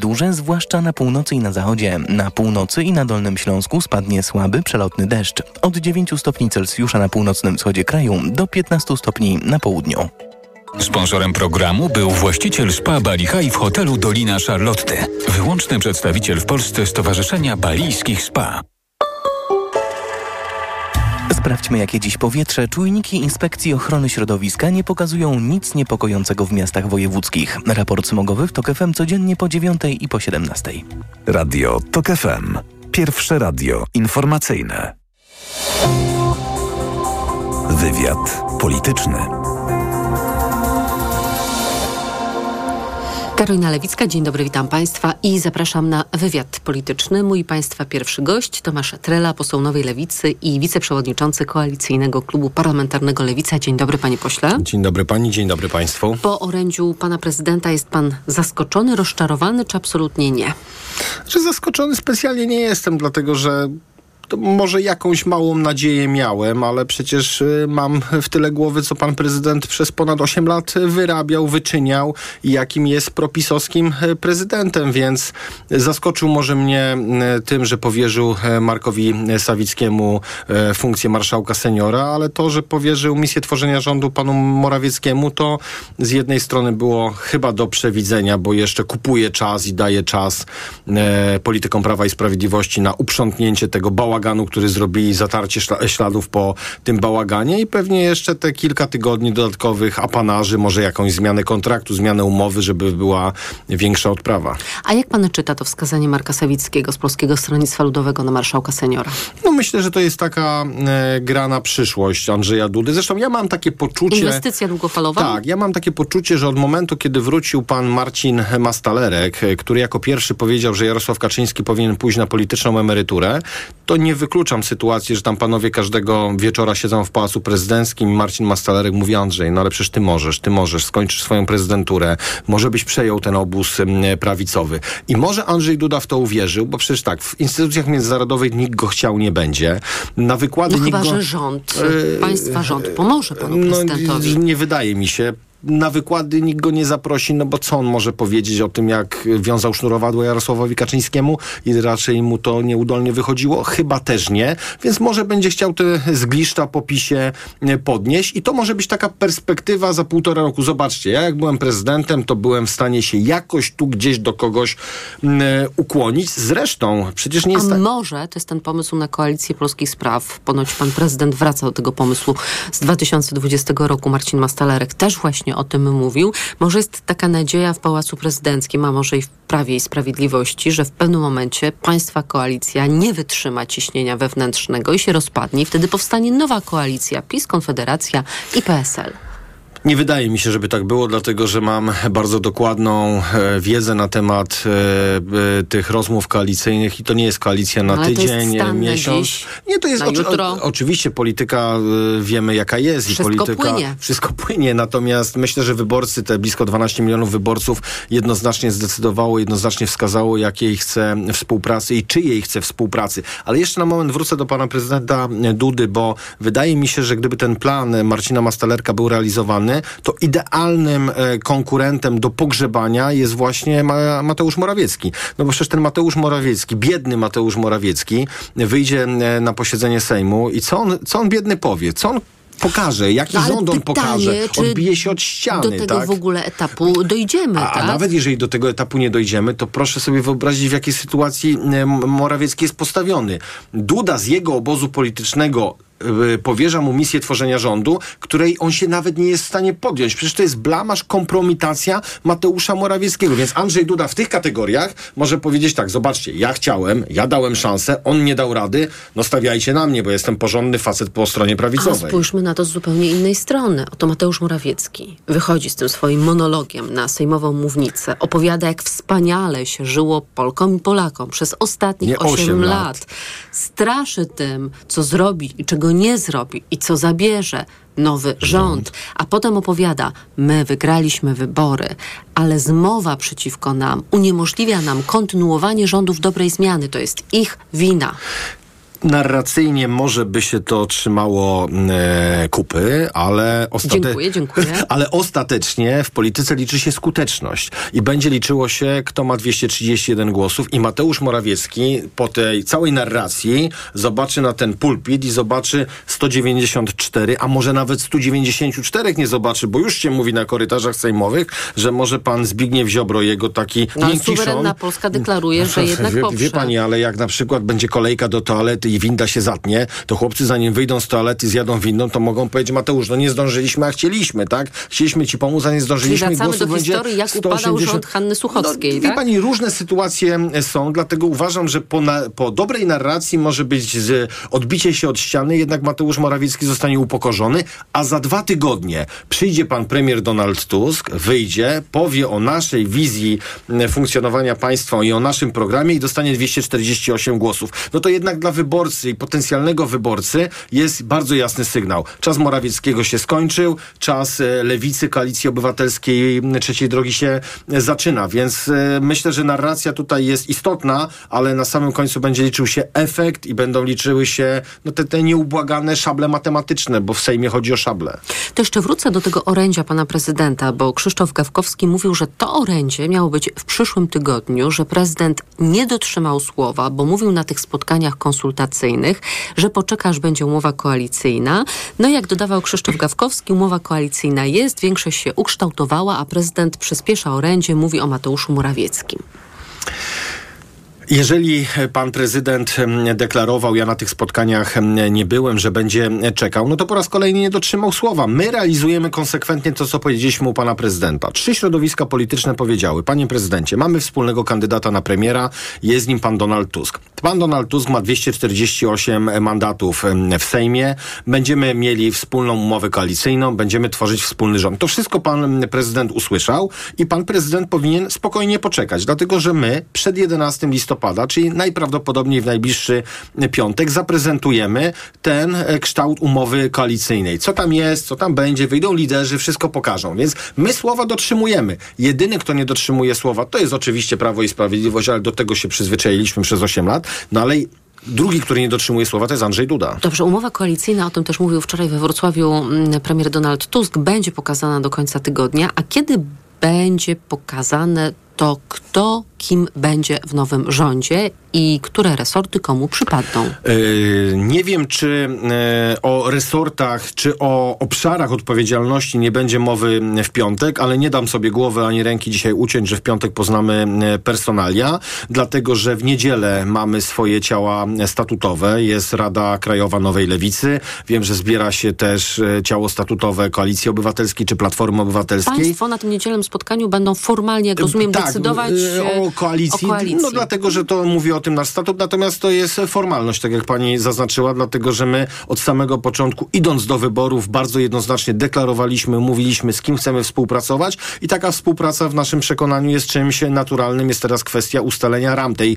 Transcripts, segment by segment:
duże, zwłaszcza na północy i na zachodzie. Na północy i na Dolnym Śląsku spadnie słaby, przelotny deszcz. Od 9 stopni Celsjusza na północnym wschodzie kraju do 15 stopni na południu. Sponsorem programu był właściciel spa Bali High w hotelu Dolina Charlotte. Wyłączny przedstawiciel w Polsce Stowarzyszenia Balijskich Spa. Sprawdźmy, jakie dziś powietrze. Czujniki Inspekcji Ochrony Środowiska nie pokazują nic niepokojącego w miastach wojewódzkich. Raport smogowy w TOK FM codziennie po 9 i po 17. Radio TOK FM. Pierwsze radio informacyjne. Wywiad polityczny. Karolina Lewicka, dzień dobry, witam Państwa i zapraszam na wywiad polityczny. Mój Państwa pierwszy gość Tomasz Trela, poseł Nowej Lewicy i wiceprzewodniczący Koalicyjnego Klubu Parlamentarnego Lewica. Dzień dobry, panie pośle. Dzień dobry pani, dzień dobry państwu. Po orędziu pana prezydenta jest pan zaskoczony, rozczarowany, czy absolutnie nie? Że zaskoczony specjalnie nie jestem, dlatego że to może jakąś małą nadzieję miałem, ale przecież y, mam w tyle głowy, co pan prezydent przez ponad 8 lat wyrabiał, wyczyniał i jakim jest propisowskim y, prezydentem, więc zaskoczył może mnie y, tym, że powierzył Markowi Sawickiemu funkcję marszałka seniora, ale to, że powierzył misję tworzenia rządu panu Morawieckiemu, to z jednej strony było chyba do przewidzenia, bo jeszcze kupuje czas i daje czas politykom Prawa i Sprawiedliwości na uprzątnięcie tego bałaganu bałaganu, który zrobili, zatarcie śladów po tym bałaganie i pewnie jeszcze te kilka tygodni dodatkowych apanarzy, może jakąś zmianę kontraktu, zmianę umowy, żeby była większa odprawa. A jak pan czyta to wskazanie Marka Sawickiego z Polskiego Stronnictwa Ludowego na marszałka seniora? No myślę, że to jest taka e, gra na przyszłość Andrzeja Dudy. Zresztą ja mam takie poczucie... Inwestycja długofalowa? Tak, ja mam takie poczucie, że od momentu, kiedy wrócił pan Marcin Mastalerek, e, który jako pierwszy powiedział, że Jarosław Kaczyński powinien pójść na polityczną emeryturę, to nie wykluczam sytuacji, że tam panowie każdego wieczora siedzą w Pałacu Prezydenckim i Marcin Mastalerek mówi Andrzej, no ale przecież ty możesz, ty możesz, skończysz swoją prezydenturę, może byś przejął ten obóz prawicowy. I może Andrzej Duda w to uwierzył, bo przecież tak, w instytucjach międzynarodowych nikt go chciał nie będzie. Na wykłady no nikt chyba, go... że rząd, yy, państwa rząd pomoże panu no, prezydentowi. Nie wydaje mi się na wykłady nikt go nie zaprosi, no bo co on może powiedzieć o tym, jak wiązał sznurowadło Jarosławowi Kaczyńskiemu i raczej mu to nieudolnie wychodziło? Chyba też nie, więc może będzie chciał te zgliszcza po PiSie e, podnieść i to może być taka perspektywa za półtora roku. Zobaczcie, ja jak byłem prezydentem, to byłem w stanie się jakoś tu gdzieś do kogoś e, ukłonić. Zresztą przecież nie jest... A może to jest ten pomysł na koalicję polskich spraw. Ponoć pan prezydent wraca do tego pomysłu z 2020 roku. Marcin Mastalerek też właśnie o tym mówił. Może jest taka nadzieja w Pałacu Prezydenckim, a może i w Prawie i Sprawiedliwości, że w pewnym momencie państwa koalicja nie wytrzyma ciśnienia wewnętrznego i się rozpadnie. Wtedy powstanie nowa koalicja PiS, Konfederacja i PSL. Nie wydaje mi się, żeby tak było, dlatego że mam bardzo dokładną e, wiedzę na temat e, e, tych rozmów koalicyjnych i to nie jest koalicja na no, tydzień, miesiąc. Dziś, nie, to jest oczy, o, oczywiście polityka e, wiemy jaka jest wszystko i polityka płynie. wszystko płynie. Natomiast myślę, że wyborcy, te blisko 12 milionów wyborców jednoznacznie zdecydowało, jednoznacznie wskazało, jakiej chce współpracy i czyjej chce współpracy. Ale jeszcze na moment wrócę do pana prezydenta Dudy, bo wydaje mi się, że gdyby ten plan Marcina Mastalerka był realizowany, to idealnym e, konkurentem do pogrzebania jest właśnie Mateusz Morawiecki. No bo przecież ten Mateusz Morawiecki, biedny Mateusz Morawiecki, wyjdzie e, na posiedzenie Sejmu i co on, co on biedny powie? Co on pokaże, jaki no, rząd on pytanie, pokaże. Odbije się od ściany. Do tego tak? w ogóle etapu dojdziemy. A, tak? a nawet jeżeli do tego etapu nie dojdziemy, to proszę sobie wyobrazić, w jakiej sytuacji Morawiecki jest postawiony. Duda z jego obozu politycznego powierza mu misję tworzenia rządu, której on się nawet nie jest w stanie podjąć. Przecież to jest blamasz, kompromitacja Mateusza Morawieckiego. Więc Andrzej Duda w tych kategoriach może powiedzieć tak, zobaczcie, ja chciałem, ja dałem szansę, on nie dał rady, no stawiajcie na mnie, bo jestem porządny facet po stronie prawicowej. A spójrzmy na to z zupełnie innej strony. Oto Mateusz Morawiecki wychodzi z tym swoim monologiem na sejmową mównicę, opowiada jak wspaniale się żyło Polkom i Polakom przez ostatnich 8, 8 lat. lat. Straszy tym, co zrobi i czego nie zrobi i co zabierze nowy rząd, a potem opowiada: My wygraliśmy wybory, ale zmowa przeciwko nam uniemożliwia nam kontynuowanie rządów dobrej zmiany. To jest ich wina. Narracyjnie może by się to trzymało e, kupy, ale, ostate... dziękuję, dziękuję. ale ostatecznie w polityce liczy się skuteczność i będzie liczyło się, kto ma 231 głosów i Mateusz Morawiecki po tej całej narracji zobaczy na ten pulpit i zobaczy 194, a może nawet 194 nie zobaczy, bo już się mówi na korytarzach sejmowych, że może pan Zbigniew Ziobro, jego taki no, suwerenna Polska deklaruje, że jednak wie, poprze. wie pani, ale jak na przykład będzie kolejka do toalety i winda się zatnie, to chłopcy zanim wyjdą z toalety, zjadą windą, to mogą powiedzieć, Mateusz, no nie zdążyliśmy, a chcieliśmy, tak? Chcieliśmy ci pomóc, a nie zdążyliśmy. Czyli wracamy do historii, jak 180... upadał rząd Hanny Suchockiej, no, tak? Wie pani, różne sytuacje są, dlatego uważam, że po, na, po dobrej narracji może być odbicie się od ściany, jednak Mateusz Morawiecki zostanie upokorzony, a za dwa tygodnie przyjdzie pan premier Donald Tusk, wyjdzie, powie o naszej wizji funkcjonowania państwa i o naszym programie i dostanie 248 głosów. No to jednak dla wyborcy i potencjalnego wyborcy jest bardzo jasny sygnał. Czas Morawieckiego się skończył, czas e, lewicy, koalicji obywatelskiej trzeciej drogi się zaczyna, więc e, myślę, że narracja tutaj jest istotna, ale na samym końcu będzie liczył się efekt i będą liczyły się no, te, te nieubłagane szable matematyczne, bo w Sejmie chodzi o szable. To jeszcze wrócę do tego orędzia pana prezydenta, bo Krzysztof Gawkowski mówił, że to orędzie miało być w przyszłym tygodniu, że prezydent nie dotrzymał słowa, bo mówił na tych spotkaniach konsultacyjnych, że poczeka, aż będzie umowa koalicyjna. No jak dodawał Krzysztof Gawkowski, umowa koalicyjna jest, większość się ukształtowała, a prezydent przyspiesza orędzie, mówi o Mateuszu Morawieckim. Jeżeli pan prezydent deklarował, ja na tych spotkaniach nie byłem, że będzie czekał, no to po raz kolejny nie dotrzymał słowa. My realizujemy konsekwentnie to, co powiedzieliśmy u pana prezydenta. Trzy środowiska polityczne powiedziały, panie prezydencie, mamy wspólnego kandydata na premiera, jest nim pan Donald Tusk. Pan Donald Tusk ma 248 mandatów w Sejmie, będziemy mieli wspólną umowę koalicyjną, będziemy tworzyć wspólny rząd. To wszystko pan prezydent usłyszał i pan prezydent powinien spokojnie poczekać, dlatego że my przed 11 listopada listopada, czyli najprawdopodobniej w najbliższy piątek, zaprezentujemy ten e, kształt umowy koalicyjnej. Co tam jest, co tam będzie, wyjdą liderzy, wszystko pokażą. Więc my słowa dotrzymujemy. Jedyny, kto nie dotrzymuje słowa, to jest oczywiście Prawo i Sprawiedliwość, ale do tego się przyzwyczailiśmy przez 8 lat. No ale Drugi, który nie dotrzymuje słowa, to jest Andrzej Duda. Dobrze, umowa koalicyjna, o tym też mówił wczoraj we Wrocławiu mm, premier Donald Tusk, będzie pokazana do końca tygodnia. A kiedy będzie pokazane to, kto kim będzie w nowym rządzie i które resorty komu przypadną? Yy, nie wiem, czy yy, o resortach, czy o obszarach odpowiedzialności nie będzie mowy w piątek, ale nie dam sobie głowy ani ręki dzisiaj uciąć, że w piątek poznamy personalia, dlatego że w niedzielę mamy swoje ciała statutowe. Jest Rada Krajowa Nowej Lewicy. Wiem, że zbiera się też ciało statutowe Koalicji Obywatelskiej czy Platformy Obywatelskiej. Państwo na tym niedzielnym spotkaniu będą formalnie, jak rozumiem, tak, decydować o koalicji. o koalicji. No dlatego, że to mówi o tym nasz statut, natomiast to jest formalność, tak jak pani zaznaczyła, dlatego, że my od samego początku, idąc do wyborów, bardzo jednoznacznie deklarowaliśmy, mówiliśmy, z kim chcemy współpracować i taka współpraca w naszym przekonaniu jest czymś naturalnym. Jest teraz kwestia ustalenia ram tej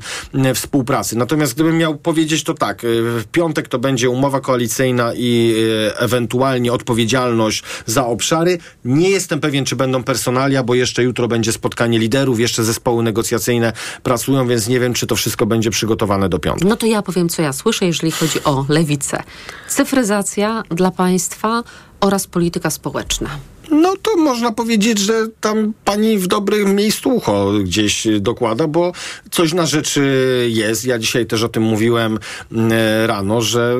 współpracy. Natomiast gdybym miał powiedzieć to tak, w piątek to będzie umowa koalicyjna i ewentualnie odpowiedzialność za obszary. Nie jestem pewien, czy będą personalia, bo jeszcze jutro będzie spotkanie liderów, jeszcze zespoły negocjacyjne pracują, więc nie wiem, czy to wszystko będzie przygotowane do piątku. No to ja powiem, co ja słyszę, jeżeli chodzi o lewicę. Cyfryzacja dla państwa oraz polityka społeczna. No to można powiedzieć, że tam pani w dobrym miejscu ucho gdzieś dokłada, bo coś na rzeczy jest. Ja dzisiaj też o tym mówiłem rano, że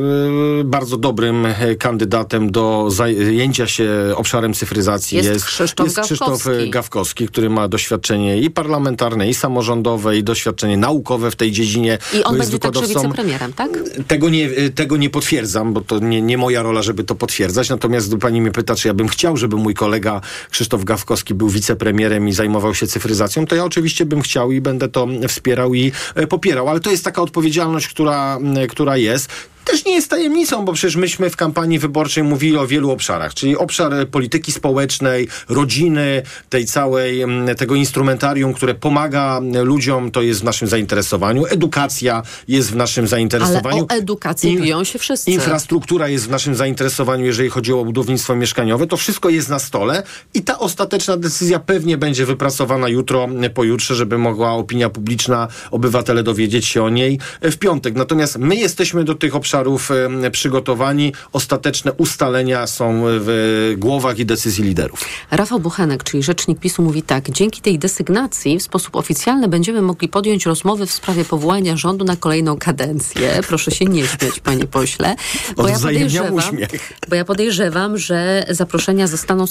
bardzo dobrym kandydatem do zajęcia się obszarem cyfryzacji jest, jest Krzysztof, jest Krzysztof Gawkowski. Gawkowski, który ma doświadczenie i parlamentarne, i samorządowe, i doświadczenie naukowe w tej dziedzinie. I on jest będzie także wicepremierem, tak? tego nie, tego nie potwierdzam, bo to nie, nie moja rola, żeby to potwierdzać. Natomiast pani mnie pyta, czy ja bym chciał, żeby mój kolega Krzysztof Gawkowski był wicepremierem i zajmował się cyfryzacją, to ja oczywiście bym chciał i będę to wspierał i e, popierał. Ale to jest taka odpowiedzialność, która, która jest. Też nie jest tajemnicą, bo przecież myśmy w kampanii wyborczej mówili o wielu obszarach, czyli obszar polityki społecznej, rodziny, tej całej, mm, tego instrumentarium, które pomaga ludziom, to jest w naszym zainteresowaniu. Edukacja jest w naszym zainteresowaniu. Ale o edukację In, biją się wszyscy. Infrastruktura jest w naszym zainteresowaniu, jeżeli chodzi o budownictwo mieszkaniowe. To wszystko jest na stole i ta ostateczna decyzja pewnie będzie wypracowana jutro, pojutrze, żeby mogła opinia publiczna, obywatele dowiedzieć się o niej w piątek. Natomiast my jesteśmy do tych obszarów przygotowani. Ostateczne ustalenia są w głowach i decyzji liderów. Rafał Buchenek, czyli rzecznik PiSu mówi tak. Dzięki tej desygnacji w sposób oficjalny będziemy mogli podjąć rozmowy w sprawie powołania rządu na kolejną kadencję. Proszę się nie śmiać, panie pośle. Bo ja, podejrzewam, bo ja podejrzewam, że zaproszenia zostaną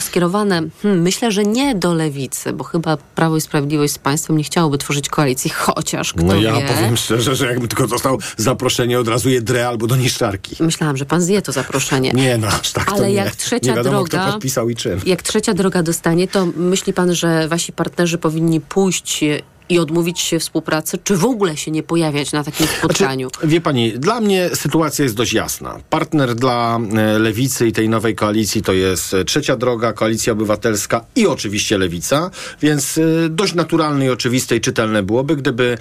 skierowane, hmm, myślę, że nie do lewicy, bo chyba Prawo i Sprawiedliwość z państwem nie chciałoby tworzyć koalicji, chociaż kto No ja wie. powiem szczerze, że jakby tylko dostał zaproszenie od razu je dre albo do niszczarki. Myślałam, że pan zje to zaproszenie. Nie, no aż tak Ale nie. jak trzecia nie wiadomo, droga, kto podpisał i czym. Jak trzecia droga dostanie, to myśli pan, że wasi partnerzy powinni pójść i odmówić się współpracy, czy w ogóle się nie pojawiać na takim spotkaniu? Znaczy, wie pani, dla mnie sytuacja jest dość jasna. Partner dla e, lewicy i tej nowej koalicji to jest e, trzecia droga, koalicja obywatelska i oczywiście lewica, więc e, dość naturalne i oczywiste i czytelne byłoby, gdyby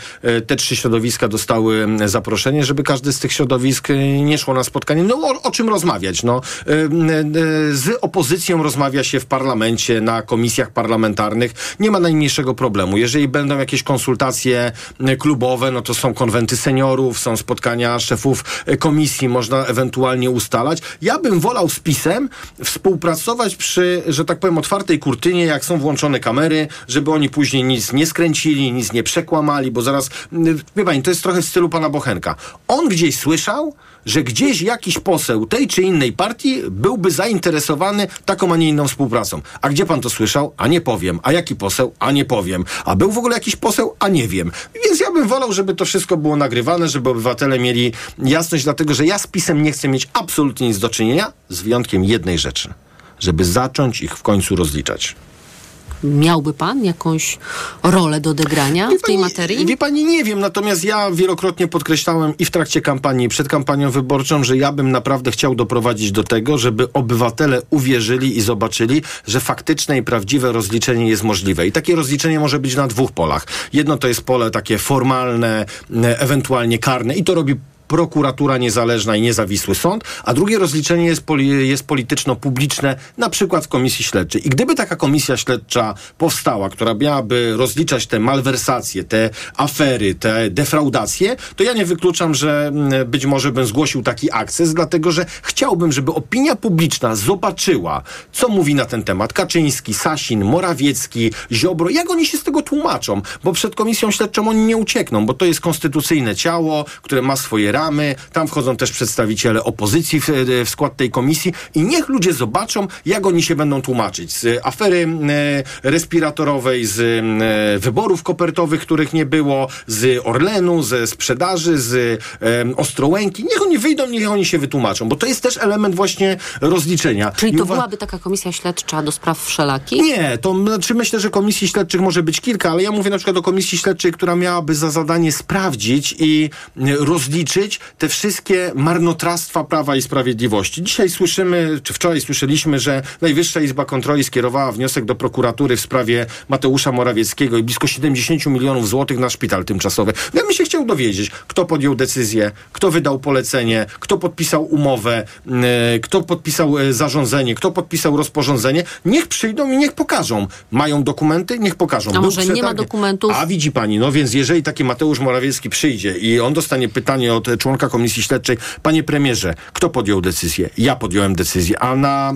te trzy środowiska dostały zaproszenie, żeby każdy z tych środowisk nie szło na spotkanie. No o, o czym rozmawiać? No, z opozycją rozmawia się w parlamencie, na komisjach parlamentarnych. Nie ma najmniejszego problemu. Jeżeli będą jakieś jakieś konsultacje klubowe, no to są konwenty seniorów, są spotkania szefów komisji, można ewentualnie ustalać. Ja bym wolał z PiSem współpracować przy, że tak powiem, otwartej kurtynie, jak są włączone kamery, żeby oni później nic nie skręcili, nic nie przekłamali, bo zaraz, wie pani, to jest trochę w stylu pana Bochenka. On gdzieś słyszał, że gdzieś jakiś poseł tej czy innej partii byłby zainteresowany taką, a nie inną współpracą. A gdzie pan to słyszał? A nie powiem. A jaki poseł? A nie powiem. A był w ogóle jakiś poseł? A nie wiem. Więc ja bym wolał, żeby to wszystko było nagrywane, żeby obywatele mieli jasność, dlatego że ja z pisem nie chcę mieć absolutnie nic do czynienia, z wyjątkiem jednej rzeczy. Żeby zacząć ich w końcu rozliczać miałby pan jakąś rolę do odegrania wie w tej pani, materii? Wie pani, nie wiem, natomiast ja wielokrotnie podkreślałem i w trakcie kampanii, i przed kampanią wyborczą, że ja bym naprawdę chciał doprowadzić do tego, żeby obywatele uwierzyli i zobaczyli, że faktyczne i prawdziwe rozliczenie jest możliwe. I takie rozliczenie może być na dwóch polach. Jedno to jest pole takie formalne, ewentualnie karne i to robi prokuratura niezależna i niezawisły sąd, a drugie rozliczenie jest, poli jest polityczno-publiczne, na przykład w komisji śledczej. I gdyby taka komisja śledcza powstała, która miałaby rozliczać te malwersacje, te afery, te defraudacje, to ja nie wykluczam, że mm, być może bym zgłosił taki akces, dlatego że chciałbym, żeby opinia publiczna zobaczyła, co mówi na ten temat Kaczyński, Sasin, Morawiecki, Ziobro, jak oni się z tego tłumaczą, bo przed komisją śledczą oni nie uciekną, bo to jest konstytucyjne ciało, które ma swoje tam wchodzą też przedstawiciele opozycji w, w skład tej komisji i niech ludzie zobaczą, jak oni się będą tłumaczyć z afery e, respiratorowej, z e, wyborów kopertowych, których nie było, z Orlenu, ze sprzedaży, z e, Ostrołęki. Niech oni wyjdą, niech oni się wytłumaczą, bo to jest też element właśnie rozliczenia. Czyli to byłaby taka komisja śledcza do spraw wszelakich? Nie, to znaczy myślę, że komisji śledczych może być kilka, ale ja mówię na przykład o komisji śledczej, która miałaby za zadanie sprawdzić i rozliczyć te wszystkie marnotrawstwa Prawa i Sprawiedliwości. Dzisiaj słyszymy, czy wczoraj słyszeliśmy, że Najwyższa Izba Kontroli skierowała wniosek do prokuratury w sprawie Mateusza Morawieckiego i blisko 70 milionów złotych na szpital tymczasowy. Ja bym się chciał dowiedzieć, kto podjął decyzję, kto wydał polecenie, kto podpisał umowę, yy, kto podpisał yy, zarządzenie, kto podpisał rozporządzenie. Niech przyjdą i niech pokażą. Mają dokumenty? Niech pokażą. A może nie ma dokumentów? A widzi pani, no więc jeżeli taki Mateusz Morawiecki przyjdzie i on dostanie pytanie od członka komisji śledczej, panie premierze, kto podjął decyzję? Ja podjąłem decyzję. A na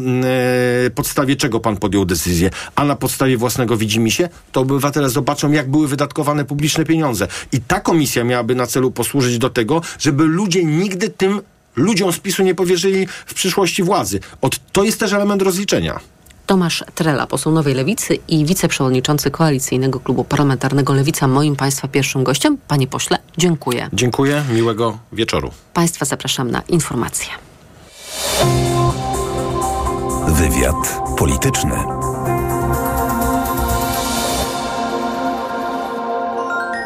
e, podstawie czego pan podjął decyzję? A na podstawie własnego widzimisię? To obywatele zobaczą, jak były wydatkowane publiczne pieniądze. I ta komisja miałaby na celu posłużyć do tego, żeby ludzie nigdy tym ludziom z PiSu nie powierzyli w przyszłości władzy. Od, to jest też element rozliczenia. Tomasz Trela, poseł Nowej Lewicy i wiceprzewodniczący Koalicyjnego Klubu Parlamentarnego Lewica, moim Państwa pierwszym gościem. Panie pośle, dziękuję. Dziękuję, miłego wieczoru. Państwa zapraszam na informacje. Wywiad polityczny.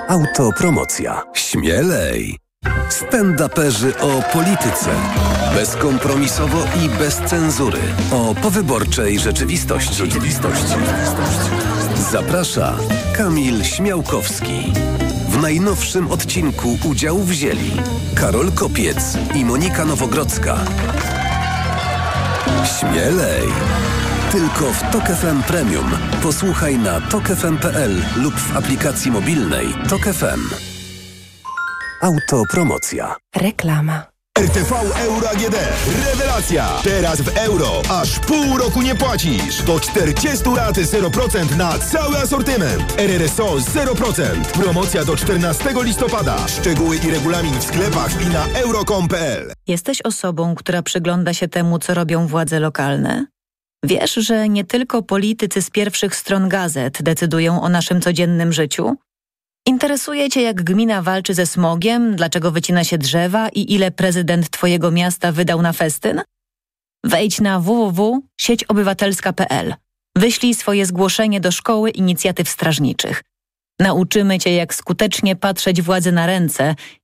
Autopromocja. Śmielej. Stand-uperzy o polityce. Bezkompromisowo i bez cenzury. O powyborczej rzeczywistości. rzeczywistości. Zaprasza Kamil Śmiałkowski. W najnowszym odcinku udział wzięli Karol Kopiec i Monika Nowogrodzka. Śmielej! Tylko w Tok FM Premium. Posłuchaj na tokefm.pl lub w aplikacji mobilnej Tok FM. Autopromocja. Reklama. RTV Euro AGD. Rewelacja! Teraz w euro. Aż pół roku nie płacisz. Do 40 lat 0% na cały asortyment. RRSO 0%. Promocja do 14 listopada. Szczegóły i regulamin w sklepach i na euro.com.pl. Jesteś osobą, która przygląda się temu, co robią władze lokalne? Wiesz, że nie tylko politycy z pierwszych stron gazet decydują o naszym codziennym życiu? Interesuje Cię, jak gmina walczy ze smogiem, dlaczego wycina się drzewa i ile prezydent Twojego miasta wydał na festyn? Wejdź na www.sieciobywatelska.pl. Wyślij swoje zgłoszenie do Szkoły Inicjatyw Strażniczych. Nauczymy Cię, jak skutecznie patrzeć władzy na ręce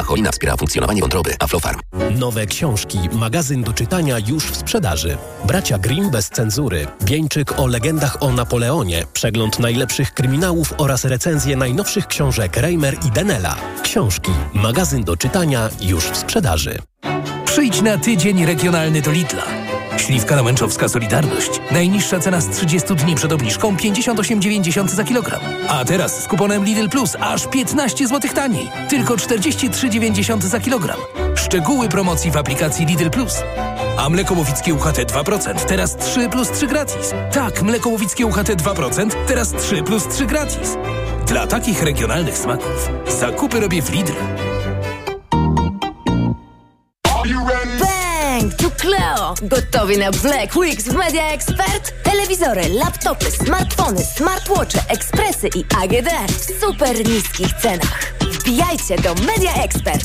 a cholina wspiera funkcjonowanie wątroby. Aflofarm. Nowe książki, magazyn do czytania już w sprzedaży. Bracia Grimm bez cenzury. Wieńczyk o legendach o Napoleonie. Przegląd najlepszych kryminałów oraz recenzje najnowszych książek Reimer i Denela. Książki, magazyn do czytania już w sprzedaży. Przyjdź na tydzień regionalny do Lidla. Śliwka namęczowska Solidarność. Najniższa cena z 30 dni przed obniżką 58,90 za kilogram. A teraz z kuponem Lidl Plus aż 15 zł taniej. Tylko 43,90 za kilogram. Szczegóły promocji w aplikacji Lidl Plus. A mleko łowickie UHT 2% teraz 3 plus 3 gratis. Tak, mleko łowickie UHT 2% teraz 3 plus 3 gratis. Dla takich regionalnych smaków zakupy robię w Lidl. Tu Cleo! Gotowi na Black Weeks w Media Expert? Telewizory, laptopy, smartfony, smartwatche, ekspresy i AGD w super niskich cenach. Wbijajcie do Media Expert!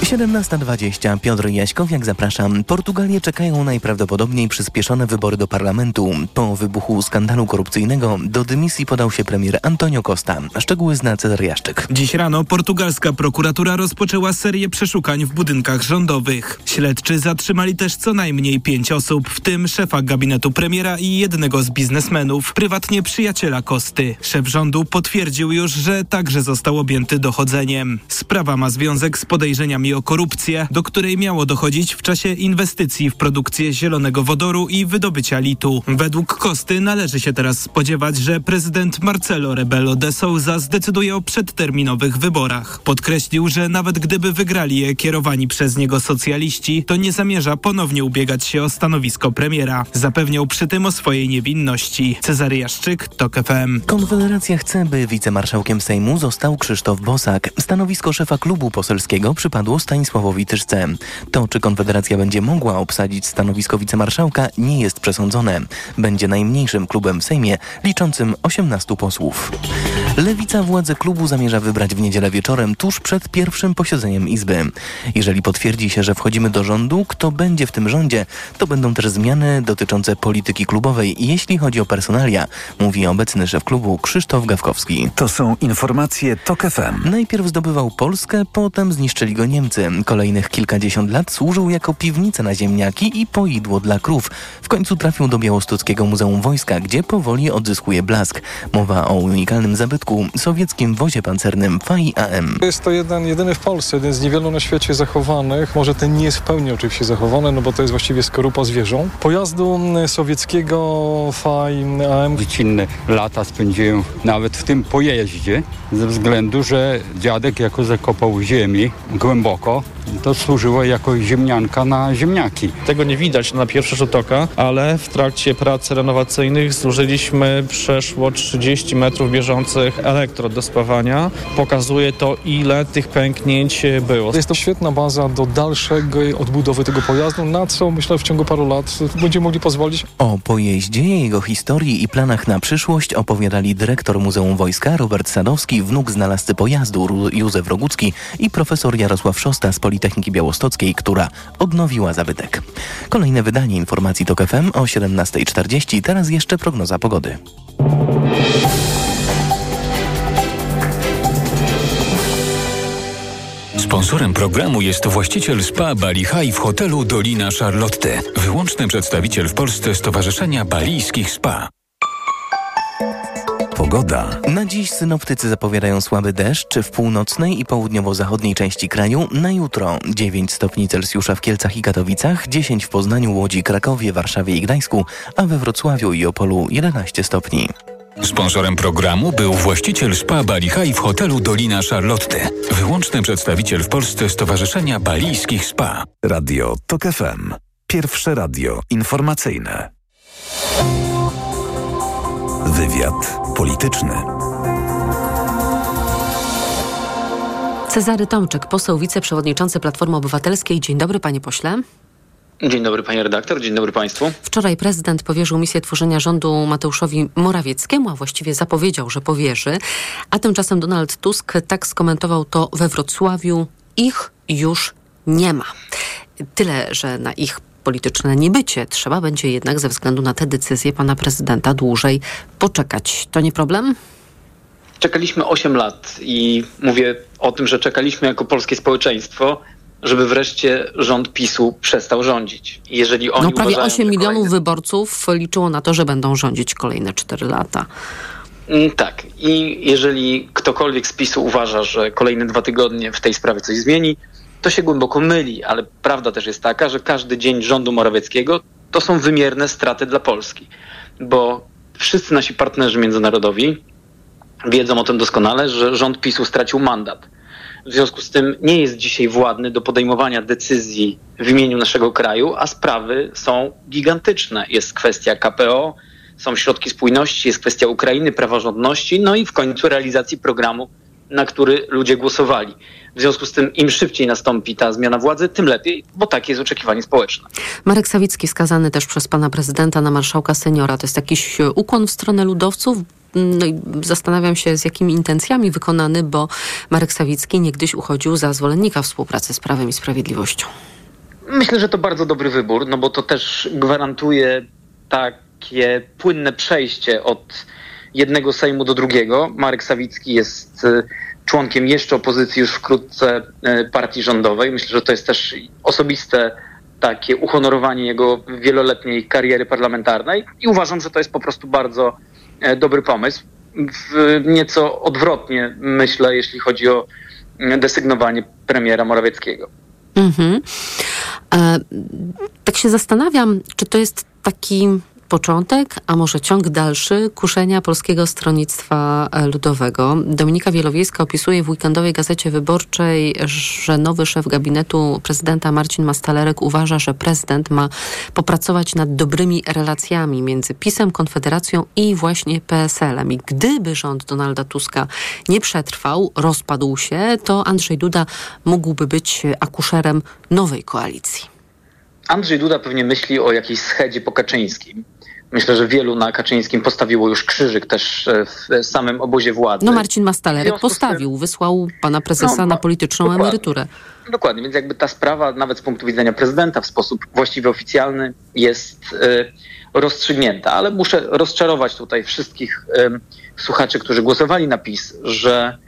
17.20. Piotr Jaśkowiak, zapraszam. Portugalię czekają najprawdopodobniej przyspieszone wybory do parlamentu. Po wybuchu skandalu korupcyjnego do dymisji podał się premier Antonio Costa. Szczegóły zna Cezar Jaszczyk. Dziś rano portugalska prokuratura rozpoczęła serię przeszukań w budynkach rządowych. Śledczy zatrzymali też co najmniej pięć osób, w tym szefa gabinetu premiera i jednego z biznesmenów, prywatnie przyjaciela Kosty. Szef rządu potwierdził już, że także został objęty dochodzeniem. Sprawa ma związek z podejrzeniami o korupcję, do której miało dochodzić w czasie inwestycji w produkcję zielonego wodoru i wydobycia litu. Według Kosty należy się teraz spodziewać, że prezydent Marcelo Rebelo de Souza zdecyduje o przedterminowych wyborach. Podkreślił, że nawet gdyby wygrali je kierowani przez niego socjaliści, to nie zamierza ponownie ubiegać się o stanowisko premiera. Zapewniał przy tym o swojej niewinności. Cezary Jaszczyk, TOK FM. Konfederacja chce, by wicemarszałkiem Sejmu został Krzysztof Bosak. Stanowisko szefa klubu poselskiego przypadło Stanisławowi Tyszce. To, czy Konfederacja będzie mogła obsadzić stanowisko wicemarszałka, nie jest przesądzone. Będzie najmniejszym klubem w Sejmie, liczącym 18 posłów. Lewica władze klubu zamierza wybrać w niedzielę wieczorem, tuż przed pierwszym posiedzeniem Izby. Jeżeli potwierdzi się, że wchodzimy do rządu, kto będzie w tym rządzie, to będą też zmiany dotyczące polityki klubowej, jeśli chodzi o personalia, mówi obecny szef klubu Krzysztof Gawkowski. To są informacje TOK FM. Najpierw zdobywał Polskę, potem zniszczyli go Niemcy. Kolejnych kilkadziesiąt lat służył jako piwnica na ziemniaki i poidło dla krów. W końcu trafił do Białostockiego Muzeum Wojska, gdzie powoli odzyskuje blask. Mowa o unikalnym zabytku, sowieckim wozie pancernym FAI AM. Jest to jeden, jedyny w Polsce, jeden z niewielu na świecie zachowanych. Może ten nie jest w pełni oczywiście zachowany, no bo to jest właściwie skorupa zwierzą. Pojazdu sowieckiego FAI AM. Dziecinne lata spędziłem nawet w tym pojeździe, ze względu, że dziadek jako zakopał ziemi głęboko, to służyło jako ziemnianka na ziemniaki. Tego nie widać na pierwszy rzut oka, ale w trakcie prac renowacyjnych zużyliśmy przeszło 30 metrów bieżących elektrod do spawania. Pokazuje to, ile tych pęknięć było. Jest to świetna baza do dalszej odbudowy tego pojazdu, na co myślę w ciągu paru lat będziemy mogli pozwolić. O pojeździe, jego historii i planach na przyszłość opowiadali dyrektor Muzeum Wojska Robert Sadowski, wnuk znalazcy pojazdu Józef Rogucki i profesor Jarosław Szosta z Politechniki Białostockiej, która odnowiła zabytek. Kolejne wydanie informacji TOK FM o 17.40. Teraz jeszcze prognoza pogody. Sponsorem programu jest właściciel spa Bali High w hotelu Dolina Charlotte. Wyłączny przedstawiciel w Polsce Stowarzyszenia Balijskich Spa. Pogoda. Na dziś synoptycy zapowiadają słaby deszcz w północnej i południowo-zachodniej części kraju. Na jutro 9 stopni Celsjusza w Kielcach i Katowicach, 10 w Poznaniu, Łodzi, Krakowie, Warszawie i Gdańsku, a we Wrocławiu i Opolu 11 stopni. Sponsorem programu był właściciel spa Bali High w hotelu Dolina Charlotte. Wyłączny przedstawiciel w Polsce Stowarzyszenia Balijskich Spa. Radio TOK FM. Pierwsze radio informacyjne. Wywiad polityczny. Cezary Tomczyk, poseł wiceprzewodniczący Platformy Obywatelskiej. Dzień dobry, panie pośle. Dzień dobry panie redaktor, dzień dobry państwu. Wczoraj prezydent powierzył misję tworzenia rządu Mateuszowi Morawieckiemu, a właściwie zapowiedział, że powierzy. A tymczasem Donald Tusk tak skomentował to we Wrocławiu. Ich już nie ma. Tyle, że na ich polityczne niebycie trzeba będzie jednak ze względu na te decyzje pana prezydenta dłużej poczekać. To nie problem? Czekaliśmy 8 lat i mówię o tym, że czekaliśmy jako polskie społeczeństwo żeby wreszcie rząd PiSu przestał rządzić. Jeżeli oni no prawie uważają, 8 milionów kolejne... wyborców liczyło na to, że będą rządzić kolejne 4 lata. Tak. I jeżeli ktokolwiek z PiSu uważa, że kolejne dwa tygodnie w tej sprawie coś zmieni, to się głęboko myli, ale prawda też jest taka, że każdy dzień rządu Morawieckiego to są wymierne straty dla Polski, bo wszyscy nasi partnerzy międzynarodowi wiedzą o tym doskonale, że rząd PiSu stracił mandat. W związku z tym nie jest dzisiaj władny do podejmowania decyzji w imieniu naszego kraju, a sprawy są gigantyczne. Jest kwestia KPO, są środki spójności, jest kwestia Ukrainy, praworządności, no i w końcu realizacji programu, na który ludzie głosowali. W związku z tym im szybciej nastąpi ta zmiana władzy, tym lepiej, bo takie jest oczekiwanie społeczne. Marek Sawicki skazany też przez pana prezydenta na marszałka seniora. To jest jakiś ukłon w stronę ludowców? No i zastanawiam się, z jakimi intencjami wykonany, bo Marek Sawicki niegdyś uchodził za zwolennika współpracy z Prawem i Sprawiedliwością. Myślę, że to bardzo dobry wybór, no bo to też gwarantuje takie płynne przejście od jednego Sejmu do drugiego. Marek Sawicki jest członkiem jeszcze opozycji już wkrótce partii rządowej. Myślę, że to jest też osobiste takie uhonorowanie jego wieloletniej kariery parlamentarnej i uważam, że to jest po prostu bardzo dobry pomysł. W nieco odwrotnie myślę, jeśli chodzi o desygnowanie premiera Morawieckiego. Mhm. E, tak się zastanawiam, czy to jest taki początek, a może ciąg dalszy kuszenia Polskiego Stronnictwa Ludowego. Dominika Wielowiejska opisuje w weekendowej gazecie wyborczej, że nowy szef gabinetu prezydenta Marcin Mastalerek uważa, że prezydent ma popracować nad dobrymi relacjami między PiSem, Konfederacją i właśnie PSL-em. I gdyby rząd Donalda Tuska nie przetrwał, rozpadł się, to Andrzej Duda mógłby być akuszerem nowej koalicji. Andrzej Duda pewnie myśli o jakiejś schedzie po Kaczyńskim. Myślę, że wielu na Kaczyńskim postawiło już krzyżyk też e, w samym obozie władzy. No Marcin Mastalerek postawił, wysłał pana prezesa no, na polityczną dokładnie. emeryturę. Dokładnie, więc jakby ta sprawa nawet z punktu widzenia prezydenta w sposób właściwie oficjalny jest y, rozstrzygnięta, ale muszę rozczarować tutaj wszystkich słuchaczy, którzy głosowali na PiS, że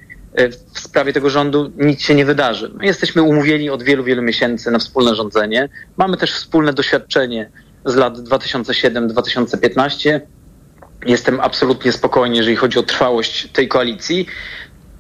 y, w sprawie tego rządu nic się nie wydarzy. My jesteśmy umówieni od wielu, wielu miesięcy na wspólne rządzenie. Mamy też wspólne doświadczenie z lat 2007-2015. Jestem absolutnie spokojny, jeżeli chodzi o trwałość tej koalicji.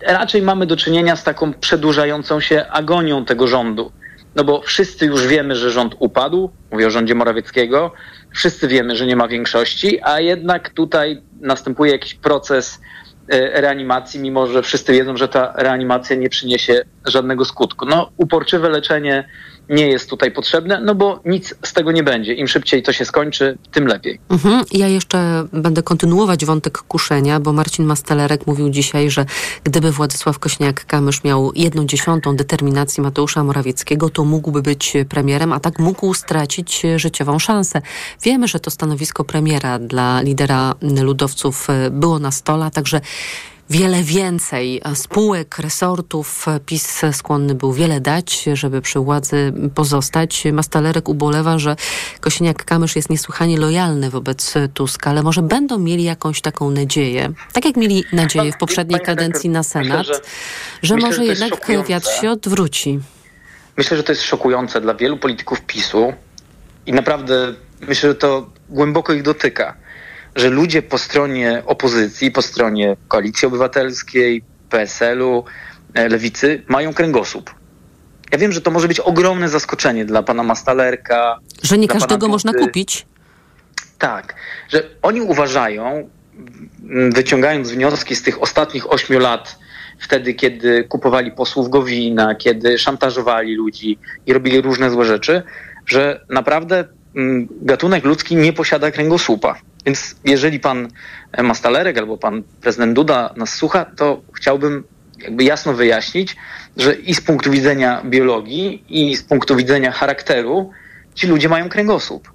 Raczej mamy do czynienia z taką przedłużającą się agonią tego rządu. No bo wszyscy już wiemy, że rząd upadł, mówię o rządzie Morawieckiego, wszyscy wiemy, że nie ma większości, a jednak tutaj następuje jakiś proces e, reanimacji, mimo że wszyscy wiedzą, że ta reanimacja nie przyniesie żadnego skutku. No, uporczywe leczenie nie jest tutaj potrzebne, no bo nic z tego nie będzie. Im szybciej to się skończy, tym lepiej. Mhm. Ja jeszcze będę kontynuować wątek kuszenia, bo Marcin Mastelerek mówił dzisiaj, że gdyby Władysław Kośniak-Kamysz miał jedną dziesiątą determinacji Mateusza Morawieckiego, to mógłby być premierem, a tak mógł stracić życiową szansę. Wiemy, że to stanowisko premiera dla lidera ludowców było na stole, a także wiele więcej spółek, resortów. PiS skłonny był wiele dać, żeby przy władzy pozostać. Mastalerek ubolewa, że Kosiniak-Kamysz jest niesłychanie lojalny wobec Tuska, ale może będą mieli jakąś taką nadzieję, tak jak mieli nadzieję w poprzedniej kadencji na Senat, myślę, że, że myślę, może że jednak wiatr się odwróci. Myślę, że to jest szokujące dla wielu polityków PiSu i naprawdę myślę, że to głęboko ich dotyka że ludzie po stronie opozycji, po stronie Koalicji Obywatelskiej, PSL-u, e, Lewicy mają kręgosłup. Ja wiem, że to może być ogromne zaskoczenie dla pana Mastalerka. Że nie każdego można kupić. Tak, że oni uważają, wyciągając wnioski z tych ostatnich ośmiu lat, wtedy, kiedy kupowali posłów Gowina, kiedy szantażowali ludzi i robili różne złe rzeczy, że naprawdę gatunek ludzki nie posiada kręgosłupa. Więc jeżeli pan Mastalerek albo pan prezydent Duda nas słucha, to chciałbym jakby jasno wyjaśnić, że i z punktu widzenia biologii, i z punktu widzenia charakteru ci ludzie mają kręgosłup.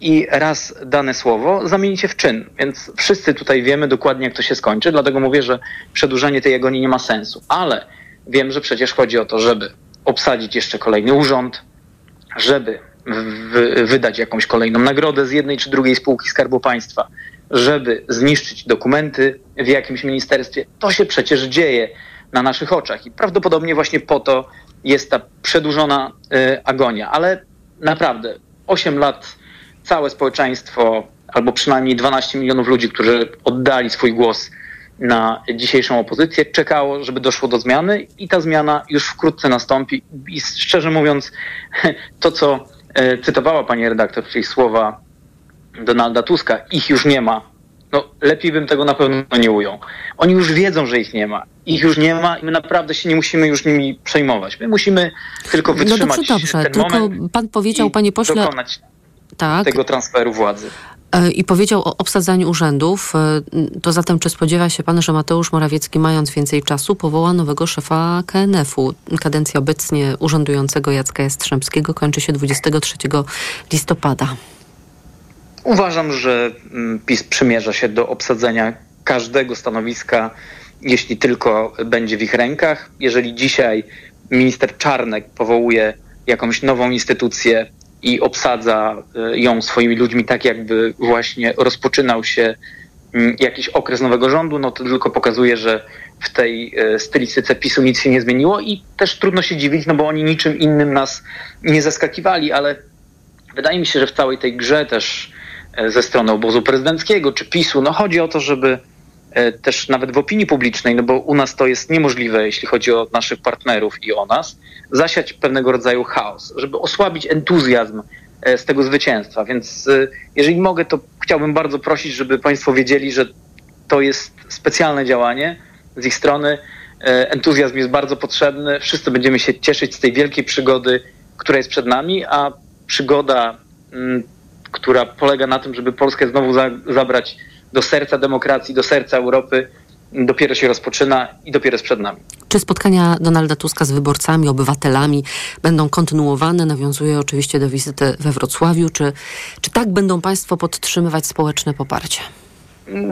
I raz dane słowo zamienicie w czyn. Więc wszyscy tutaj wiemy dokładnie, jak to się skończy. Dlatego mówię, że przedłużenie tej agonii nie ma sensu. Ale wiem, że przecież chodzi o to, żeby obsadzić jeszcze kolejny urząd, żeby wydać jakąś kolejną nagrodę z jednej czy drugiej spółki Skarbu Państwa, żeby zniszczyć dokumenty w jakimś ministerstwie. To się przecież dzieje na naszych oczach i prawdopodobnie właśnie po to jest ta przedłużona y, agonia. Ale naprawdę 8 lat całe społeczeństwo, albo przynajmniej 12 milionów ludzi, którzy oddali swój głos na dzisiejszą opozycję, czekało, żeby doszło do zmiany i ta zmiana już wkrótce nastąpi. I szczerze mówiąc, to co cytowała pani redaktor, czyli słowa Donalda Tuska, ich już nie ma. No, lepiej bym tego na pewno nie ujął. Oni już wiedzą, że ich nie ma. Ich już nie ma i my naprawdę się nie musimy już nimi przejmować. My musimy tylko no wytrzymać no dobrze, dobrze. ten tylko moment pan powiedział, panie pośle, dokonać tak. tego transferu władzy. E, i powiedział o obsadzaniu urzędów, e, to zatem czy spodziewa się pan, że Mateusz Morawiecki, mając więcej czasu, powoła nowego szefa KNF-u? Kadencja obecnie urzędującego Jacka Jastrzębskiego kończy się 23 listopada. Uważam, że mm, PiS przymierza się do obsadzenia każdego stanowiska, jeśli tylko będzie w ich rękach. Jeżeli dzisiaj minister Czarnek powołuje jakąś nową instytucję, i obsadza e, ją swoimi ludźmi tak, jakby właśnie rozpoczynał się mm, jakiś okres nowego rządu, no to tylko pokazuje, że w tej e, stylistyce PiSu nic się nie zmieniło i też trudno się dziwić, no bo oni niczym innym nas nie zaskakiwali, ale wydaje mi się, że w całej tej grze też e, ze strony obozu prezydenckiego czy PiSu, no chodzi o to, żeby też nawet w opinii publicznej, no bo u nas to jest niemożliwe, jeśli chodzi o naszych partnerów i o nas, zasiać pewnego rodzaju chaos, żeby osłabić entuzjazm z tego zwycięstwa. Więc jeżeli mogę, to chciałbym bardzo prosić, żeby Państwo wiedzieli, że to jest specjalne działanie z ich strony. Entuzjazm jest bardzo potrzebny. Wszyscy będziemy się cieszyć z tej wielkiej przygody, która jest przed nami, a przygoda, mm, która polega na tym, żeby Polskę znowu za, zabrać do serca demokracji, do serca Europy, dopiero się rozpoczyna i dopiero jest przed nami. Czy spotkania Donalda Tuska z wyborcami, obywatelami będą kontynuowane? Nawiązuję oczywiście do wizyty we Wrocławiu. Czy, czy tak będą Państwo podtrzymywać społeczne poparcie?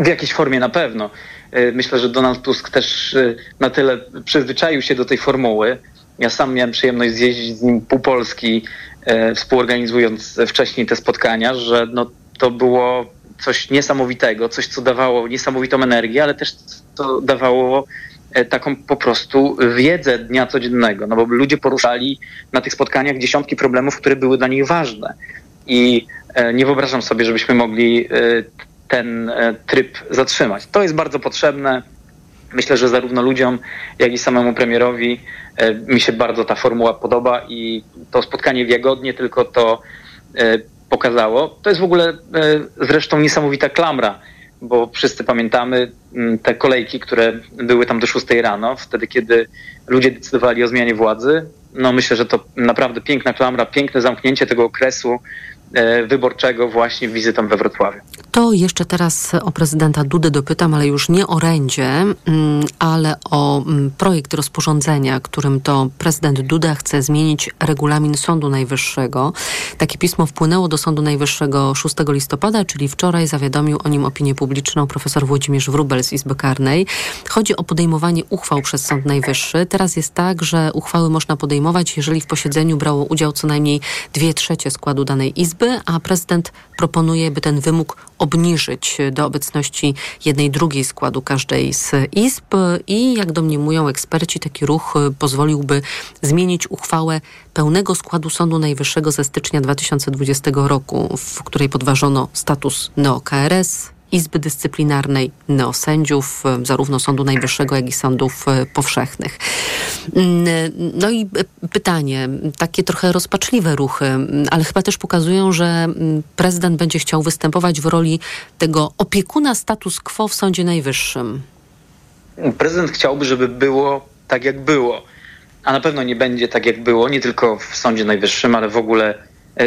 W jakiejś formie na pewno. E, myślę, że Donald Tusk też e, na tyle przyzwyczaił się do tej formuły. Ja sam miałem przyjemność zjeździć z nim pół Polski, e, współorganizując wcześniej te spotkania, że no, to było coś niesamowitego, coś, co dawało niesamowitą energię, ale też to dawało e, taką po prostu wiedzę dnia codziennego, no bo ludzie poruszali na tych spotkaniach dziesiątki problemów, które były dla nich ważne. I e, nie wyobrażam sobie, żebyśmy mogli e, ten tryb zatrzymać. To jest bardzo potrzebne. Myślę, że zarówno ludziom, jak i samemu premierowi mi się bardzo ta formuła podoba i to spotkanie w Jagodnie tylko to pokazało. To jest w ogóle e, zresztą niesamowita klamra, bo wszyscy pamiętamy mm, te kolejki, które były tam do 6 rano, wtedy kiedy ludzie decydowali o zmianie władzy. No myślę, że to naprawdę piękna klamra, piękne zamknięcie tego okresu wyborczego właśnie wizytą we Wrocławiu. To jeszcze teraz o prezydenta Dudę dopytam, ale już nie o rędzie, mm, ale o mm, projekt rozporządzenia, którym to prezydent Duda chce zmienić regulamin Sądu Najwyższego. Takie pismo wpłynęło do Sądu Najwyższego 6 listopada, czyli wczoraj zawiadomił o nim opinię publiczną profesor Włodzimierz Wrubel z Izby Karnej. Chodzi o podejmowanie uchwał przez Sąd Najwyższy. Teraz jest tak, że uchwały można podejmować, jeżeli w posiedzeniu brało udział co najmniej dwie trzecie składu danej Izby, Izby, a prezydent proponuje, by ten wymóg obniżyć do obecności jednej drugiej składu każdej z izb. I jak domniemują eksperci, taki ruch pozwoliłby zmienić uchwałę pełnego składu Sądu Najwyższego ze stycznia 2020 roku, w której podważono status neo-KRS, Izby Dyscyplinarnej neosędziów, e, zarówno Sądu Najwyższego, jak i sądów e, powszechnych. Mm, e, no i pytanie, takie trochę rozpaczliwe ruchy, mm, ale chyba też pokazują, że mm, prezydent będzie chciał występować w roli tego opiekuna status quo w Sądzie Najwyższym. Prezydent chciałby, żeby było tak, jak było. A na pewno nie będzie tak, jak było, nie tylko w Sądzie Najwyższym, ale w ogóle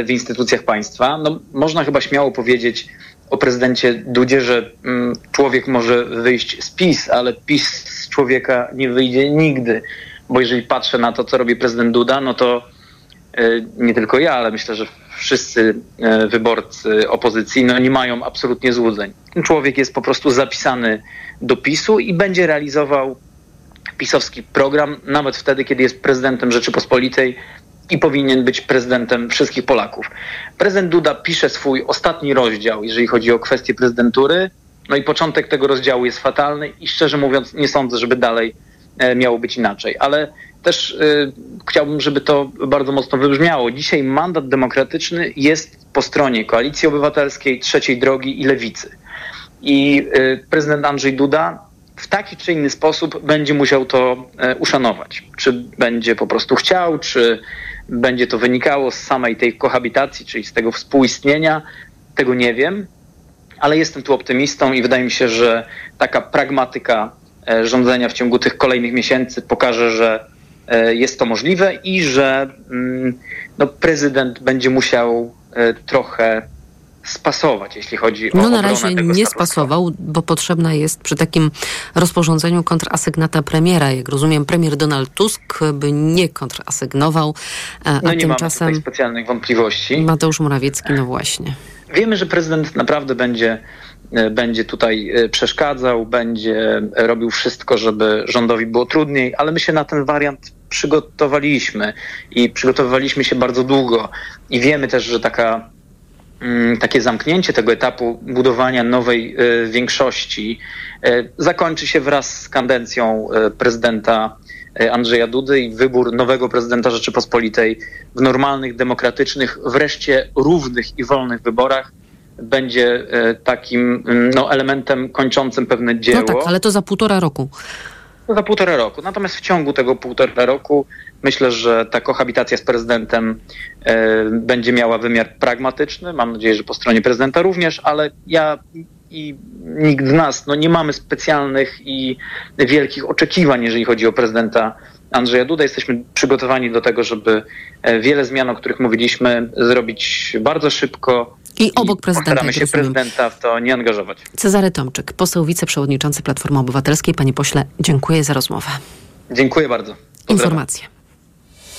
w instytucjach państwa. No, można chyba śmiało powiedzieć, o prezydencie Dudzie, że mm, człowiek może wyjść z PiS, ale PiS z człowieka nie wyjdzie nigdy. Bo jeżeli patrzę na to, co robi prezydent Duda, no to y, nie tylko ja, ale myślę, że wszyscy y, wyborcy opozycji no, nie mają absolutnie złudzeń. Ten człowiek jest po prostu zapisany do PiSu i będzie realizował pisowski program, nawet wtedy, kiedy jest prezydentem Rzeczypospolitej i powinien być prezydentem wszystkich Polaków. Prezydent Duda pisze swój ostatni rozdział, jeżeli chodzi o kwestię prezydentury. No i początek tego rozdziału jest fatalny i szczerze mówiąc nie sądzę, żeby dalej e, miało być inaczej. Ale też y, chciałbym, żeby to bardzo mocno wybrzmiało. Dzisiaj mandat demokratyczny jest po stronie Koalicji Obywatelskiej, Trzeciej Drogi i Lewicy. I y, prezydent Andrzej Duda w taki czy inny sposób będzie musiał to uszanować. Czy będzie po prostu chciał, czy będzie to wynikało z samej tej kohabitacji, czyli z tego współistnienia, tego nie wiem, ale jestem tu optymistą i wydaje mi się, że taka pragmatyka e, rządzenia w ciągu tych kolejnych miesięcy pokaże, że e, jest to możliwe i że mm, no, prezydent będzie musiał e, trochę spasować, jeśli chodzi o No na razie nie spasował, bo potrzebna jest przy takim rozporządzeniu kontrasygnata premiera. Jak rozumiem, premier Donald Tusk by nie kontrasygnował, a no nie tymczasem... mamy specjalnych wątpliwości. Mateusz Morawiecki, no właśnie. Wiemy, że prezydent naprawdę będzie, e, będzie tutaj e, przeszkadzał, będzie robił wszystko, żeby rządowi było trudniej, ale my się na ten wariant przygotowaliśmy i przygotowywaliśmy się bardzo długo i wiemy też, że taka takie zamknięcie tego etapu budowania nowej e, większości e, zakończy się wraz z kadencją e, prezydenta Andrzeja Dudy i wybór nowego prezydenta Rzeczypospolitej w normalnych, demokratycznych, wreszcie równych i wolnych wyborach będzie takim mm, no, elementem kończącym pewne dzieło. No tak, ale to za półtora roku. za półtora roku. Natomiast w ciągu tego półtora roku myślę, że ta kohabitacja z prezydentem e, będzie miała wymiar pragmatyczny. Mam nadzieję, że po stronie prezydenta również, ale ja i nikt z nas no, nie mamy specjalnych i wielkich oczekiwań, jeżeli chodzi o prezydenta Andrzeja Duda. Jesteśmy przygotowani do tego, żeby e, wiele zmian, o których mówiliśmy, zrobić bardzo szybko. I obok prezydenta. Staramy się prezydenta w to nie angażować. Cezary Tomczyk, poseł wiceprzewodniczący Platformy Obywatelskiej. Panie pośle, dziękuję za rozmowę. Dziękuję bardzo. Pozdrawiam. Informacje.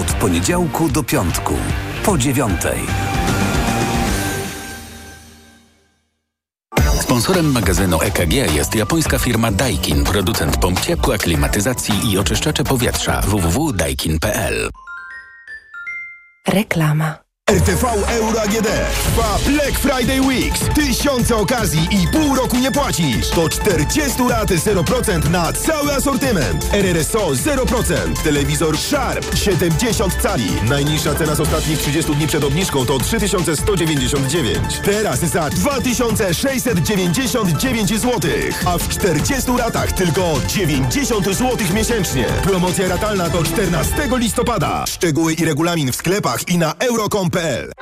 Od poniedziałku do piątku, po dziewiątej. Sponsorem magazynu EKG jest japońska firma Daikin, producent pomp ciepła, klimatyzacji i oczyszczacze powietrza www.daikin.pl. Reklama. RTV Euro AGD trwa Black Friday Weeks. Tysiące okazji i pół roku nie płacisz. To 40 lat 0% na cały asortyment. RRSO 0%. Telewizor Sharp 70 cali. Najniższa cena z ostatnich 30 dni przed obniżką to 3199. Teraz za 2699 zł. A w 40 latach tylko 90 zł miesięcznie. Promocja ratalna do 14 listopada. Szczegóły i regulamin w sklepach i na euro.com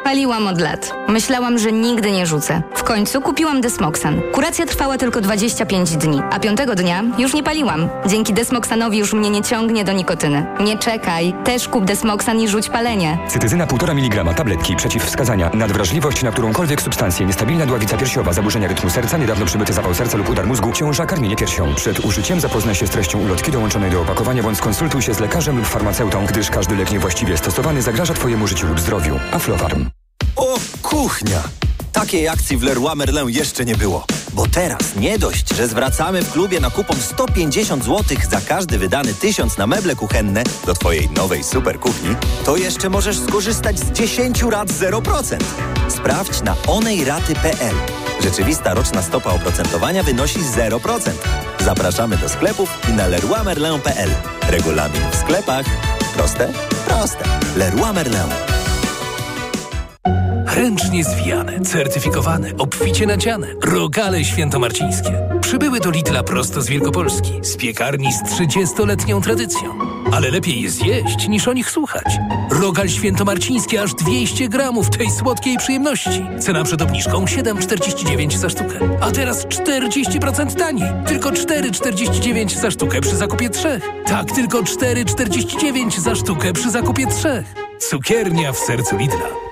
Paliłam od lat. Myślałam, że nigdy nie rzucę. W końcu kupiłam Desmoxan. Kuracja trwała tylko 25 dni, a piątego dnia już nie paliłam. Dzięki Desmoxanowi już mnie nie ciągnie do nikotyny. Nie czekaj, też kup Desmoxan i rzuć palenie. Cytyzyna 1,5 mg tabletki przeciwwskazania. Nadwrażliwość na którąkolwiek substancję. Niestabilna dławica piersiowa, zaburzenia rytmu serca, niedawno przybyty zapał serca lub udar mózgu, ciąża, karmienie piersią. Przed użyciem zapoznaj się z treścią ulotki dołączonej do opakowania bądź skonsultuj się z lekarzem lub farmaceutą, gdyż każdy lek niewłaściwie stosowany zagraża Twojemu życiu lub zdrowiu. O, kuchnia! Takiej akcji w Leroy Merlin jeszcze nie było. Bo teraz nie dość, że zwracamy w klubie na kupon 150 zł za każdy wydany tysiąc na meble kuchenne do Twojej nowej super kuchni, to jeszcze możesz skorzystać z 10 rat 0%. Sprawdź na onejraty.pl. Rzeczywista roczna stopa oprocentowania wynosi 0%. Zapraszamy do sklepów i na leroymerlin.pl. Regulamin w sklepach. Proste? Proste. Leroy Merlin. Ręcznie zwijane, certyfikowane, obficie nadziane. Rogale świętomarcińskie. Przybyły do Lidla prosto z Wielkopolski, z piekarni z 30-letnią tradycją. Ale lepiej je zjeść, niż o nich słuchać. Rogal świętomarciński aż 200 gramów tej słodkiej przyjemności. Cena przed obniżką 7,49 za sztukę. A teraz 40% taniej. Tylko 4,49 za sztukę przy zakupie trzech. Tak, tylko 4,49 za sztukę przy zakupie trzech. Cukiernia w sercu Lidla.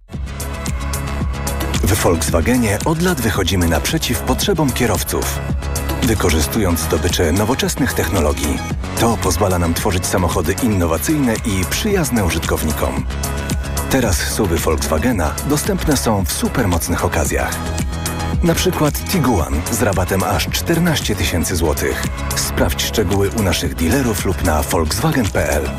W Volkswagenie od lat wychodzimy naprzeciw potrzebom kierowców. Wykorzystując zdobycze nowoczesnych technologii, to pozwala nam tworzyć samochody innowacyjne i przyjazne użytkownikom. Teraz suwy Volkswagena dostępne są w supermocnych okazjach. Na przykład Tiguan z rabatem aż 14 tysięcy złotych. Sprawdź szczegóły u naszych dealerów lub na volkswagen.pl.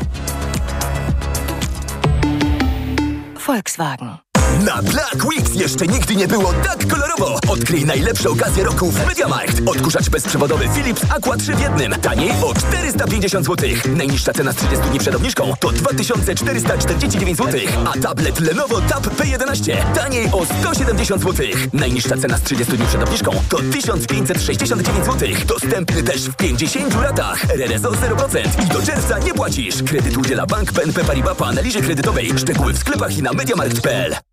Volkswagen. Na Black Weeks Jeszcze nigdy nie było tak kolorowo! Odkryj najlepsze okazje roku w MediaMarkt. Odkurzacz bezprzewodowy Philips Aqua 3 w jednym. Taniej o 450 zł. Najniższa cena z 30 dni przed obniżką to 2449 zł. A tablet Lenovo Tab P11 taniej o 170 zł. Najniższa cena z 30 dni przed obniżką to 1569 zł. Dostępny też w 50 latach. RRSO 0% i do czerwca nie płacisz. Kredyt udziela Bank BNP Paribas po analizie kredytowej. Szczegóły w sklepach i na MediaMarkt.pl.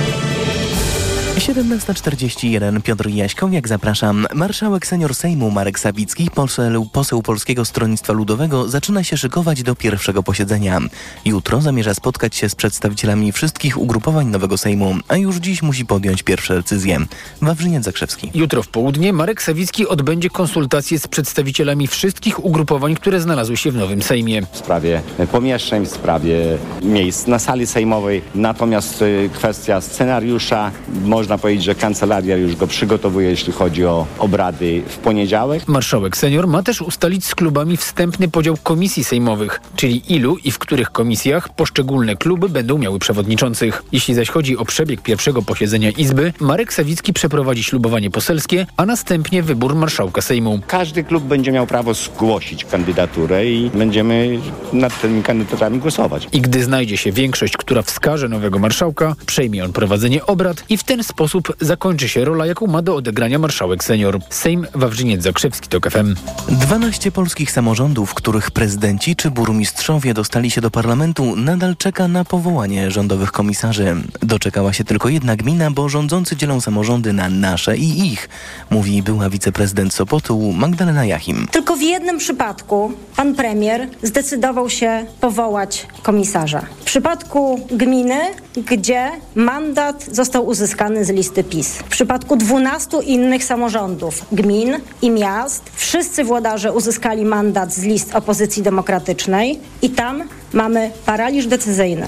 17.41 Piotr Jaśkowiak, zapraszam. Marszałek senior Sejmu Marek Sawicki, poseł, poseł Polskiego Stronnictwa Ludowego, zaczyna się szykować do pierwszego posiedzenia. Jutro zamierza spotkać się z przedstawicielami wszystkich ugrupowań nowego Sejmu, a już dziś musi podjąć pierwsze decyzje. Wawrzyniec Zakrzewski. Jutro w południe Marek Sawicki odbędzie konsultacje z przedstawicielami wszystkich ugrupowań, które znalazły się w nowym Sejmie. W sprawie pomieszczeń, w sprawie miejsc na sali sejmowej, natomiast y, kwestia scenariusza, można powiedzieć, że kancelaria już go przygotowuje, jeśli chodzi o obrady w poniedziałek. Marszałek senior ma też ustalić z klubami wstępny podział komisji sejmowych, czyli ilu i w których komisjach poszczególne kluby będą miały przewodniczących. Jeśli zaś chodzi o przebieg pierwszego posiedzenia Izby, Marek Sawicki przeprowadzi ślubowanie poselskie, a następnie wybór marszałka Sejmu. Każdy klub będzie miał prawo zgłosić kandydaturę i będziemy nad tymi kandydaturami głosować. I gdy znajdzie się większość, która wskaże nowego marszałka, przejmie on prowadzenie obrad i w ten sposób zakończy się rola, jaką ma do odegrania marszałek senior. Sejm Wawrzyniec Zakrzewski to FM. 12 polskich samorządów, których prezydenci czy burmistrzowie dostali się do parlamentu, nadal czeka na powołanie rządowych komisarzy. Doczekała się tylko jedna gmina, bo rządzący dzielą samorządy na nasze i ich, mówi była wiceprezydent Sopotu Magdalena Jachim. Tylko w jednym przypadku pan premier zdecydował się powołać komisarza. W przypadku gminy, gdzie mandat został uzyskany z listy PiS. W przypadku 12 innych samorządów, gmin i miast, wszyscy włodarze uzyskali mandat z list opozycji demokratycznej i tam mamy paraliż decyzyjny.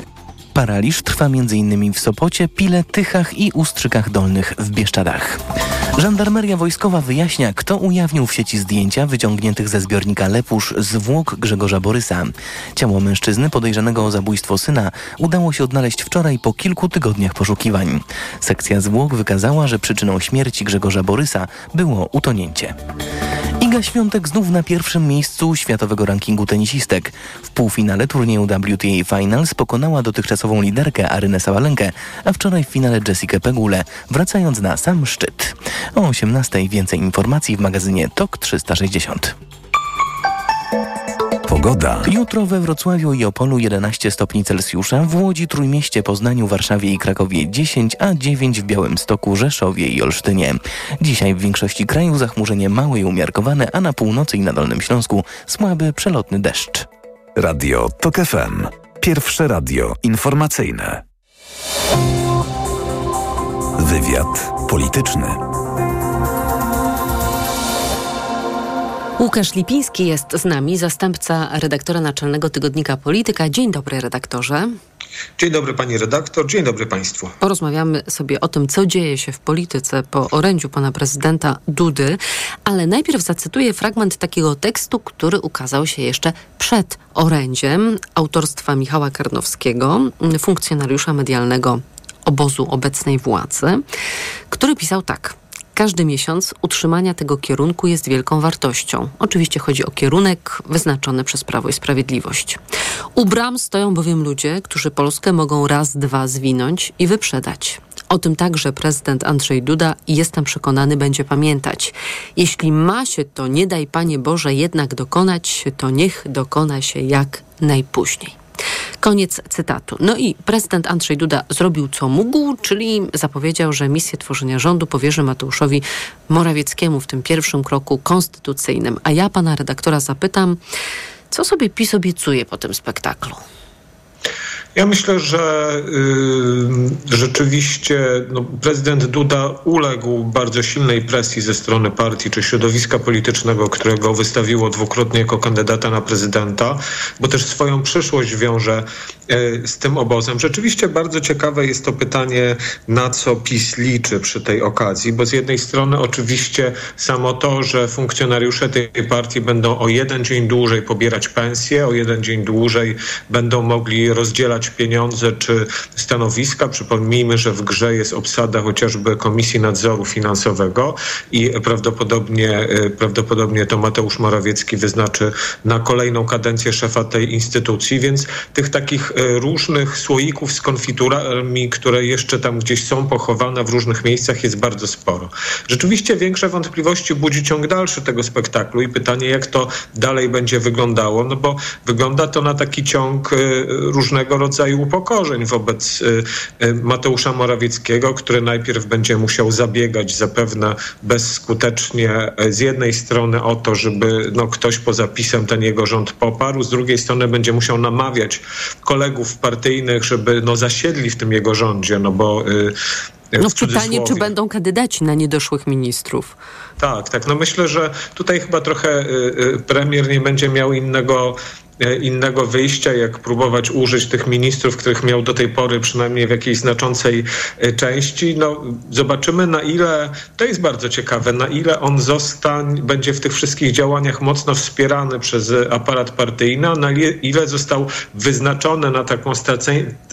Paraliż trwa m.in. w Sopocie, Pile, Tychach i Ustrzykach Dolnych w Bieszczadach. Żandarmeria wojskowa wyjaśnia, kto ujawnił w sieci zdjęcia wyciągniętych ze zbiornika Lepusz zwłok Grzegorza Borysa. Ciało mężczyzny podejrzanego o zabójstwo syna udało się odnaleźć wczoraj po kilku tygodniach poszukiwań. Sekcja zwłok wykazała, że przyczyną śmierci Grzegorza Borysa było utonięcie. Iga Świątek znów na pierwszym miejscu światowego rankingu tenisistek. W półfinale turnieju WTA Finals pokonała dotychczasową liderkę Arynę Sabalenkę, a wczoraj w finale Jessica Pegule, wracając na sam szczyt. O 18 więcej informacji w magazynie TOK 360. Pogoda. Jutro we Wrocławiu i Opolu 11 stopni Celsjusza, w Łodzi, Trójmieście, Poznaniu, Warszawie i Krakowie 10, a 9 w Białymstoku, Rzeszowie i Olsztynie. Dzisiaj w większości kraju zachmurzenie małe i umiarkowane, a na północy i na Dolnym Śląsku słaby przelotny deszcz. Radio TOK FM. Pierwsze radio informacyjne. Wywiad polityczny. Łukasz Lipiński jest z nami, zastępca redaktora naczelnego tygodnika Polityka. Dzień dobry, redaktorze. Dzień dobry pani redaktor, dzień dobry państwu. Porozmawiamy sobie o tym, co dzieje się w polityce po orędziu pana prezydenta Dudy, ale najpierw zacytuję fragment takiego tekstu, który ukazał się jeszcze przed orędziem autorstwa Michała Karnowskiego, funkcjonariusza medialnego obozu obecnej władzy, który pisał tak. Każdy miesiąc utrzymania tego kierunku jest wielką wartością. Oczywiście chodzi o kierunek wyznaczony przez Prawo i Sprawiedliwość. U bram stoją bowiem ludzie, którzy Polskę mogą raz, dwa zwinąć i wyprzedać. O tym także prezydent Andrzej Duda, jestem przekonany, będzie pamiętać. Jeśli ma się to, nie daj Panie Boże, jednak dokonać, to niech dokona się jak najpóźniej. Koniec cytatu. No i prezydent Andrzej Duda zrobił co mógł, czyli zapowiedział, że misję tworzenia rządu powierzy Mateuszowi Morawieckiemu w tym pierwszym kroku konstytucyjnym. A ja pana redaktora zapytam, co sobie PiS obiecuje po tym spektaklu? Ja myślę, że y, rzeczywiście no, prezydent Duda uległ bardzo silnej presji ze strony partii czy środowiska politycznego, którego wystawiło dwukrotnie jako kandydata na prezydenta, bo też swoją przyszłość wiąże y, z tym obozem. Rzeczywiście bardzo ciekawe jest to pytanie, na co PiS liczy przy tej okazji, bo z jednej strony oczywiście samo to, że funkcjonariusze tej partii będą o jeden dzień dłużej pobierać pensje, o jeden dzień dłużej będą mogli rozdzielać pieniądze czy stanowiska. Przypomnijmy, że w grze jest obsada chociażby Komisji Nadzoru Finansowego i prawdopodobnie, e, prawdopodobnie to Mateusz Morawiecki wyznaczy na kolejną kadencję szefa tej instytucji, więc tych takich e, różnych słoików z konfiturami, które jeszcze tam gdzieś są pochowane w różnych miejscach jest bardzo sporo. Rzeczywiście większe wątpliwości budzi ciąg dalszy tego spektaklu i pytanie, jak to dalej będzie wyglądało, no bo wygląda to na taki ciąg y, różnego rodzaju upokorzeń wobec y, y, Mateusza Morawieckiego, który najpierw będzie musiał zabiegać zapewne bezskutecznie z jednej strony o to, żeby no, ktoś poza pisem ten jego rząd poparł, z drugiej strony będzie musiał namawiać kolegów partyjnych, żeby no, zasiedli w tym jego rządzie, no bo no pytanie, czy będą kandydaci na niedoszłych ministrów. Tak, tak. No myślę, że tutaj chyba trochę premier nie będzie miał innego E, innego wyjścia, jak próbować użyć tych ministrów, których miał do tej pory przynajmniej w jakiejś znaczącej e, części. No, zobaczymy na ile, to jest bardzo ciekawe, na ile on zostanie, będzie w tych wszystkich działaniach mocno wspierany przez aparat partyjny, na ile został wyznaczony na taką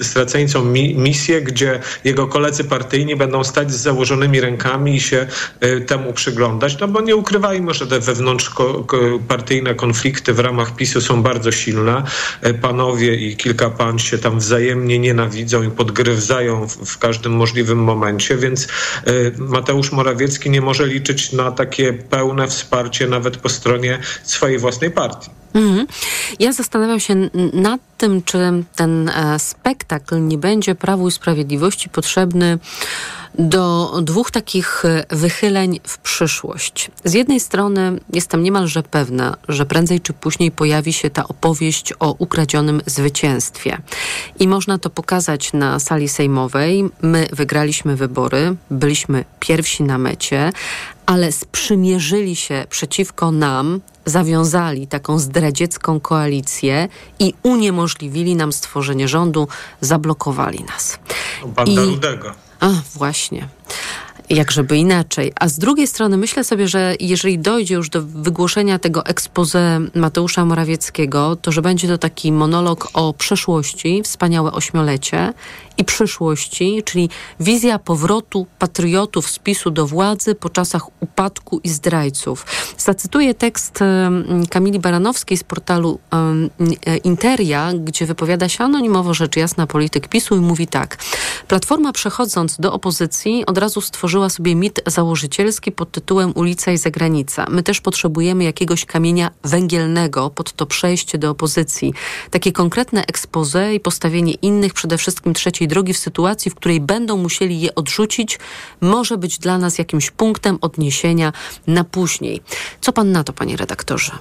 straceńcą misję, gdzie jego koledzy partyjni będą stać z założonymi rękami i się e, temu przyglądać. No bo nie ukrywajmy, że te wewnątrzpartyjne konflikty w ramach PiSu są bardzo silne. E, panowie i kilka pań się tam wzajemnie nienawidzą i podgryzają w, w każdym możliwym momencie, więc e, Mateusz Morawiecki nie może liczyć na takie pełne wsparcie nawet po stronie swojej własnej partii. Mhm. Ja zastanawiam się nad tym, czy ten e, spektakl nie będzie Prawu i Sprawiedliwości potrzebny do dwóch takich e, wychyleń w przyszłość. Z jednej strony jestem niemalże pewna, że prędzej czy później pojawi się ta opowieść o ukradzionym zwycięstwie. I można to pokazać na sali sejmowej. My wygraliśmy wybory, byliśmy pierwsi na mecie, ale sprzymierzyli się przeciwko nam, zawiązali taką zdradziecką koalicję i uniemożliwili nam stworzenie rządu, zablokowali nas. Banda I... Rudego. A, właśnie. Jak żeby inaczej. A z drugiej strony myślę sobie, że jeżeli dojdzie już do wygłoszenia tego expose Mateusza Morawieckiego, to że będzie to taki monolog o przeszłości, wspaniałe ośmiolecie i przyszłości, czyli wizja powrotu patriotów z PiSu do władzy po czasach upadku i zdrajców. Zacytuję tekst Kamili Baranowskiej z portalu e, Interia, gdzie wypowiada się anonimowo rzecz jasna polityk PiSu i mówi tak. Platforma przechodząc do opozycji od razu stworzyła sobie mit założycielski pod tytułem Ulica i zagranica. My też potrzebujemy jakiegoś kamienia węgielnego pod to przejście do opozycji. Takie konkretne expose i postawienie innych, przede wszystkim trzeciej drogi w sytuacji, w której będą musieli je odrzucić, może być dla nas jakimś punktem odniesienia na później. Co pan na to, panie redaktorze?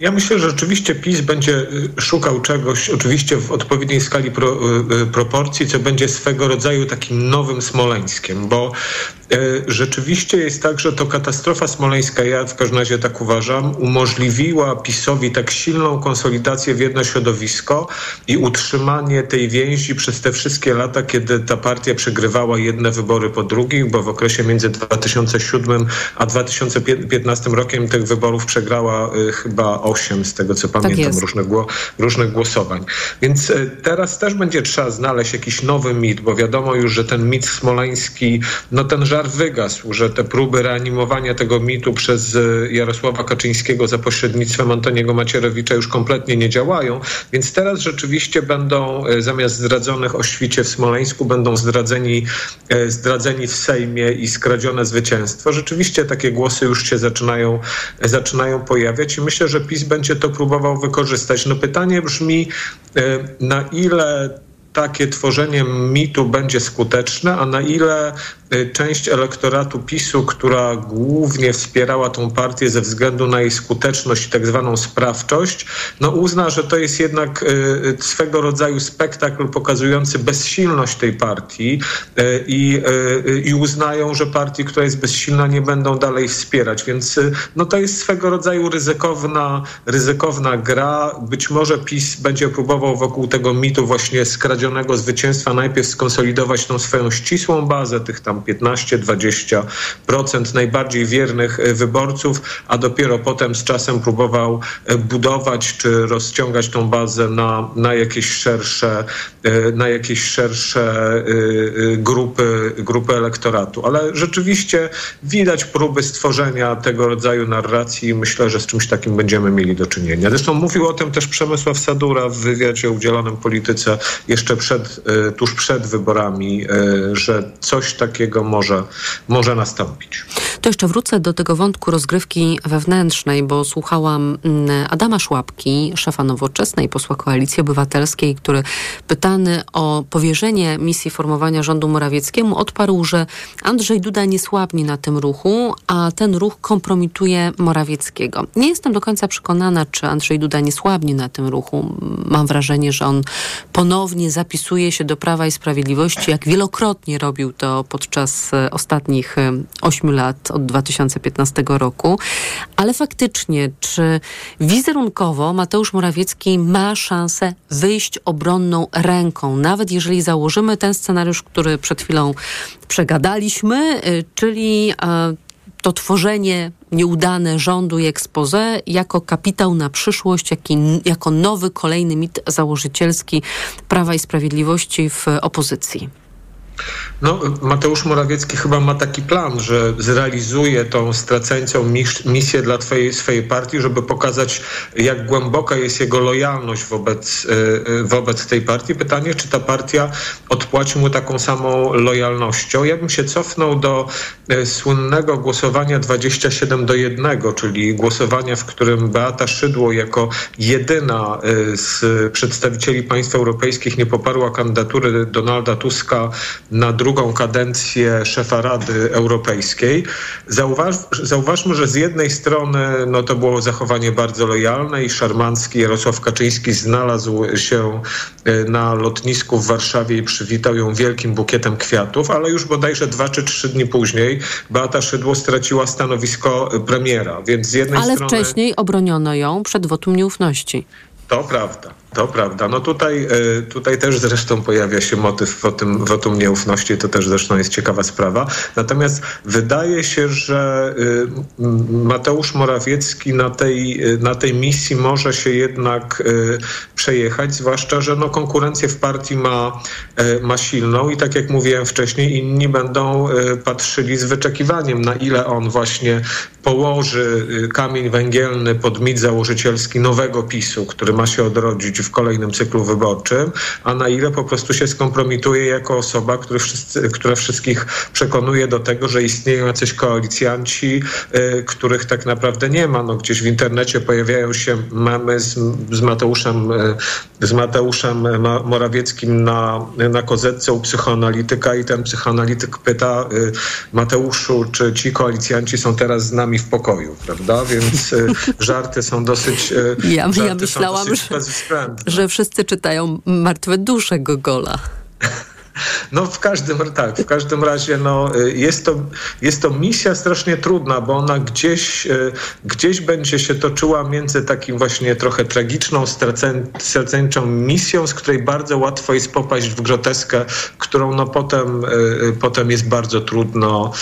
Ja myślę, że rzeczywiście PiS będzie y, szukał czegoś, oczywiście w odpowiedniej skali pro, y, y, proporcji, co będzie swego rodzaju takim nowym Smoleńskiem, bo rzeczywiście jest tak, że to katastrofa smoleńska, ja w każdym razie tak uważam, umożliwiła PiSowi tak silną konsolidację w jedno środowisko i utrzymanie tej więzi przez te wszystkie lata, kiedy ta partia przegrywała jedne wybory po drugich, bo w okresie między 2007 a 2015 rokiem tych wyborów przegrała y, chyba 8, z tego co tak pamiętam, tak różnych, różnych głosowań. Więc y, teraz też będzie trzeba znaleźć jakiś nowy mit, bo wiadomo już, że ten mit smoleński, no ten żart żar wygasł, że te próby reanimowania tego mitu przez e, Jarosława Kaczyńskiego za pośrednictwem Antoniego Macierewicza już kompletnie nie działają, więc teraz rzeczywiście będą e, zamiast zdradzonych o świcie w Smoleńsku będą zdradzeni, e, zdradzeni w Sejmie i skradzione zwycięstwo. Rzeczywiście takie głosy już się zaczynają, zaczynają pojawiać i myślę, że PiS będzie to próbował wykorzystać. No pytanie brzmi, na ile takie tworzenie mitu będzie skuteczne, a na ile y, część elektoratu PiSu, która głównie wspierała tą partię ze względu na jej skuteczność i tak zwaną sprawczość, no uzna, że to jest jednak y, swego rodzaju spektakl pokazujący bezsilność tej partii i, i uznają, że partii, która jest bezsilna, nie będą dalej wspierać. Więc no to jest swego rodzaju ryzykowna, ryzykowna gra. Być może PiS będzie próbował wokół tego mitu właśnie skradzionego skradzionego zwycięstwa najpierw skonsolidować tą swoją ścisłą bazę, tych tam 15-20% najbardziej wiernych e, wyborców, a dopiero potem z czasem próbował e, budować czy rozciągać tą bazę na, na jakieś szersze, e, na jakieś szersze grupy, grupy elektoratu. Ale rzeczywiście widać próby stworzenia tego rodzaju narracji i myślę, że z czymś takim będziemy mieli do czynienia. Zresztą mówił o tym też Przemysław Sadura w wywiadzie udzielonym Polityce jeszcze przed, e, tuż przed wyborami, e, że coś takiego może, może nastąpić. To jeszcze wrócę do tego wątku rozgrywki wewnętrznej, bo słuchałam mm, Adama Szłapki, szefa Nowoczesnej, posła Koalicji Obywatelskiej, który pytany o powierzenie misji formowania rządu Morawieckiemu odparł, że Andrzej Duda nie słabnie na tym ruchu, a ten ruch kompromituje Morawieckiego. Nie jestem do końca przekonana, czy Andrzej Duda nie słabnie na tym ruchu. Mam wrażenie, że on ponownie zapisuje się do Prawa i Sprawiedliwości, jak wielokrotnie robił to podczas e, ostatnich e, ośmiu lat od 2015 roku. Ale faktycznie, czy wizerunkowo Mateusz Morawiecki ma szansę wyjść obronną ręką, nawet jeżeli założymy ten scenariusz, który przed chwilą przegadaliśmy, e, czyli to tworzenie nieudane rządu i expose jako kapitał na przyszłość, jako nowy, kolejny mit założycielski Prawa i Sprawiedliwości w opozycji. No, Mateusz Morawiecki chyba ma taki plan, że zrealizuje tą straceńcą misję dla twojej, swojej partii, żeby pokazać, jak głęboka jest jego lojalność wobec, e, e, wobec tej partii. Pytanie, czy ta partia odpłaci mu taką samą lojalnością. Ja bym się cofnął do e, słynnego głosowania 27 do 1, czyli głosowania, w którym Beata Szydło jako jedyna z przedstawicieli państw europejskich nie poparła kandydatury Donalda Tuska na drugą kadencję szefa Rady Europejskiej. Zauważ, zauważmy, że z jednej strony no, to było zachowanie bardzo lojalne i szarmancki Jarosław Kaczyński znalazł się e, na lotnisku w Warszawie i przywitał ją wielkim bukietem kwiatów, ale już bodajże dwa czy trzy dni później Beata Szydło straciła stanowisko premiera, więc z jednej ale strony... Ale wcześniej obroniono ją przed wotum nieufności. To prawda. To prawda. No tutaj, e, tutaj też zresztą pojawia się motyw wotum, wotum nieufności, to też zresztą jest ciekawa sprawa. Natomiast wydaje się, że e, Mateusz Morawiecki na tej, e, na tej misji może się jednak przejechać, zwłaszcza, że no konkurencję w partii ma, ma silną i tak jak mówiłem wcześniej, inni będą patrzyli z wyczekiwaniem, na ile on właśnie położy kamień węgielny pod mit założycielski nowego PiSu, który ma się odrodzić w kolejnym cyklu wyborczym, a na ile po prostu się skompromituje jako osoba, który wszyscy, która wszystkich przekonuje do tego, że istnieją jacyś koalicjanci, y, których tak naprawdę nie ma. No, gdzieś w internecie pojawiają się memy z, z Mateuszem, y, z Mateuszem Morawieckim na, na kozetce u psychoanalityka i ten psychoanalityk pyta y, Mateuszu, czy ci koalicjanci są teraz z nami w pokoju, prawda? Więc żarty są dosyć... Ja, ja myślałam, że, że wszyscy czytają Martwe dusze Gogola. No w każdym, tak, w każdym razie no, y, jest, to, jest to misja strasznie trudna, bo ona gdzieś, y, gdzieś będzie się toczyła między takim właśnie trochę tragiczną, straceńczą misją, z której bardzo łatwo jest popaść w groteskę, którą no potem, y, potem jest bardzo trudno,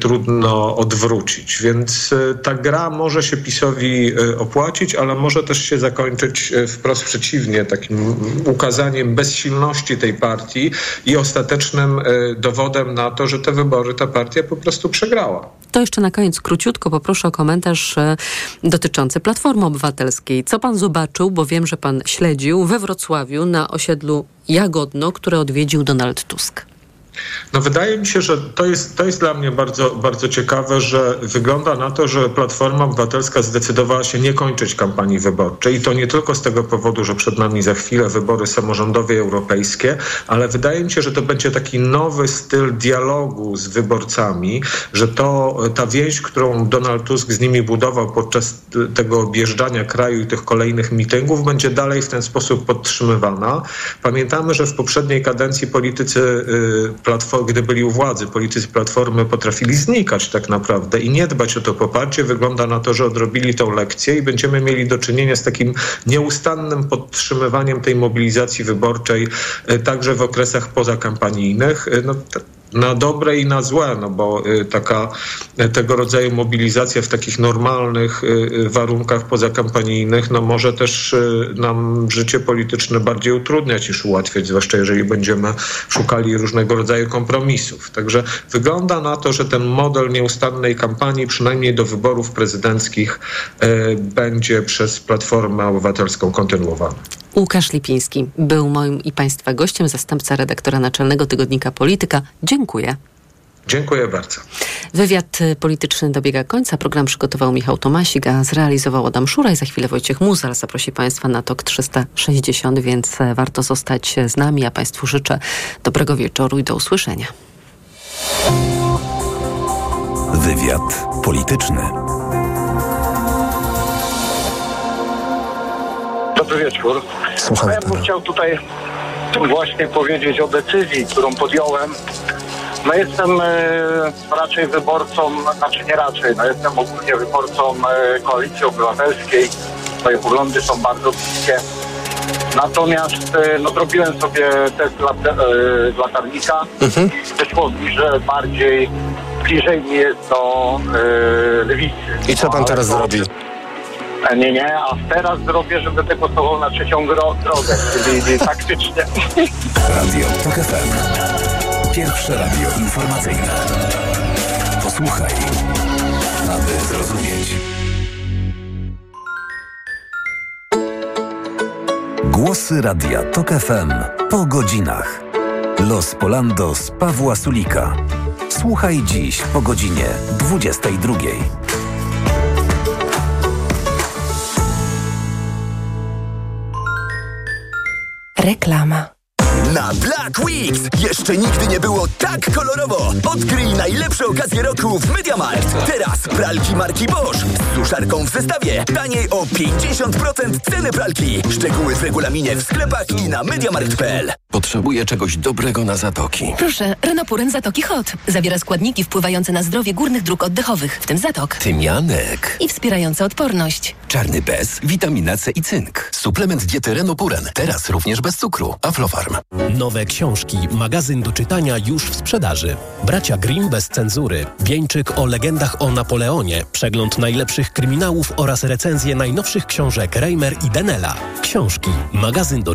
trudno odwrócić. Więc ta gra może się PiSowi opłacić, ale może też się zakończyć wprost przeciwnie, takim ukazaniem bezsilności tej partii i ostatecznym e, dowodem na to, że te wybory ta partia po prostu przegrała. To jeszcze na koniec króciutko poproszę o komentarz e, dotyczący Platformy Obywatelskiej. Co pan zobaczył, bo wiem, że pan śledził we Wrocławiu na osiedlu Jagodno, które odwiedził Donald Tusk? No wydaje mi się, że to jest, to jest dla mnie bardzo, bardzo ciekawe, że wygląda na to, że Platforma Obywatelska zdecydowała się nie kończyć kampanii wyborczej i to nie tylko z tego powodu, że przed nami za chwilę wybory samorządowe europejskie, ale wydaje mi się, że to będzie taki nowy styl dialogu z wyborcami, że to ta więź, którą Donald Tusk z nimi budował podczas tego objeżdżania kraju i tych kolejnych mitęgów będzie dalej w ten sposób podtrzymywana. Pamiętamy, że w poprzedniej kadencji politycy y, Platformy, gdy byli u władzy, politycy Platformy potrafili znikać tak naprawdę i nie dbać o to poparcie. Wygląda na to, że odrobili tą lekcję i będziemy mieli do czynienia z takim nieustannym podtrzymywaniem tej mobilizacji wyborczej y, także w okresach pozakampanijnych. Y, no, na dobre i na złe, no bo y, taka y, tego rodzaju mobilizacja w takich normalnych y, warunkach pozakampanijnych no może też nam życie polityczne bardziej utrudniać niż ułatwiać, zwłaszcza jeżeli będziemy szukali różnego rodzaju kompromisów. Także wygląda na to, że ten model nieustannej kampanii, przynajmniej do wyborów prezydenckich, będzie przez Platformę Obywatelską kontynuowany. Łukasz Lipiński był moim i Państwa gościem, zastępca redaktora naczelnego tygodnika Polityka. Dziękuję. Dziękuję bardzo. Wywiad polityczny dobiega końca. Program przygotował Michał Tomasik, a zrealizował Adam Szura i za chwilę Wojciech Muzar zaprosi Państwa na TOK 360, więc warto zostać z nami. Ja Państwu życzę dobrego wieczoru i do usłyszenia. Wywiad polityczny. Dobry wieczór. Słucham ja bym chciał tutaj właśnie powiedzieć o decyzji, którą podjąłem. No jestem e, raczej wyborcą, znaczy nie raczej, no jestem ogólnie wyborcą e, Koalicji Obywatelskiej. Moje poglądy są bardzo bliskie. Natomiast e, no, zrobiłem sobie test lat, latarnika Mhm. i wyszło mi, że bardziej bliżej mi jest do lewicy. I co pan teraz to- zrobi? Nie, nie, a teraz zrobię, że będę głosował na trzecią drogę, czyli taktycznie. Radio TOK FM. Pierwsze radio informacyjne. Posłuchaj, aby zrozumieć. Głosy Radia TOK FM po godzinach. Los Polando z Pawła Sulika. Słuchaj dziś po godzinie 22. Reklama. Na Black Weeks jeszcze nigdy nie było tak kolorowo. Odkryj najlepsze okazje roku w MediaMarkt. Teraz pralki marki Bosch z suszarką w zestawie. Taniej o 50% ceny pralki. Szczegóły w regulaminie w sklepach i na MediaMarkt.pl. Potrzebuję czegoś dobrego na zatoki. Proszę, Renopuren Zatoki Hot. Zawiera składniki wpływające na zdrowie górnych dróg oddechowych, w tym zatok. Tymianek. I wspierające odporność. Czarny bez, witamina C i cynk. Suplement diety Renopuren. Teraz również bez cukru. Aflofarm. Nowe książki, magazyn do czytania już w sprzedaży. Bracia Grimm bez cenzury. Wieńczyk o legendach o Napoleonie. Przegląd najlepszych kryminałów oraz recenzje najnowszych książek Reimer i Denela. Książki, magazyn do czytania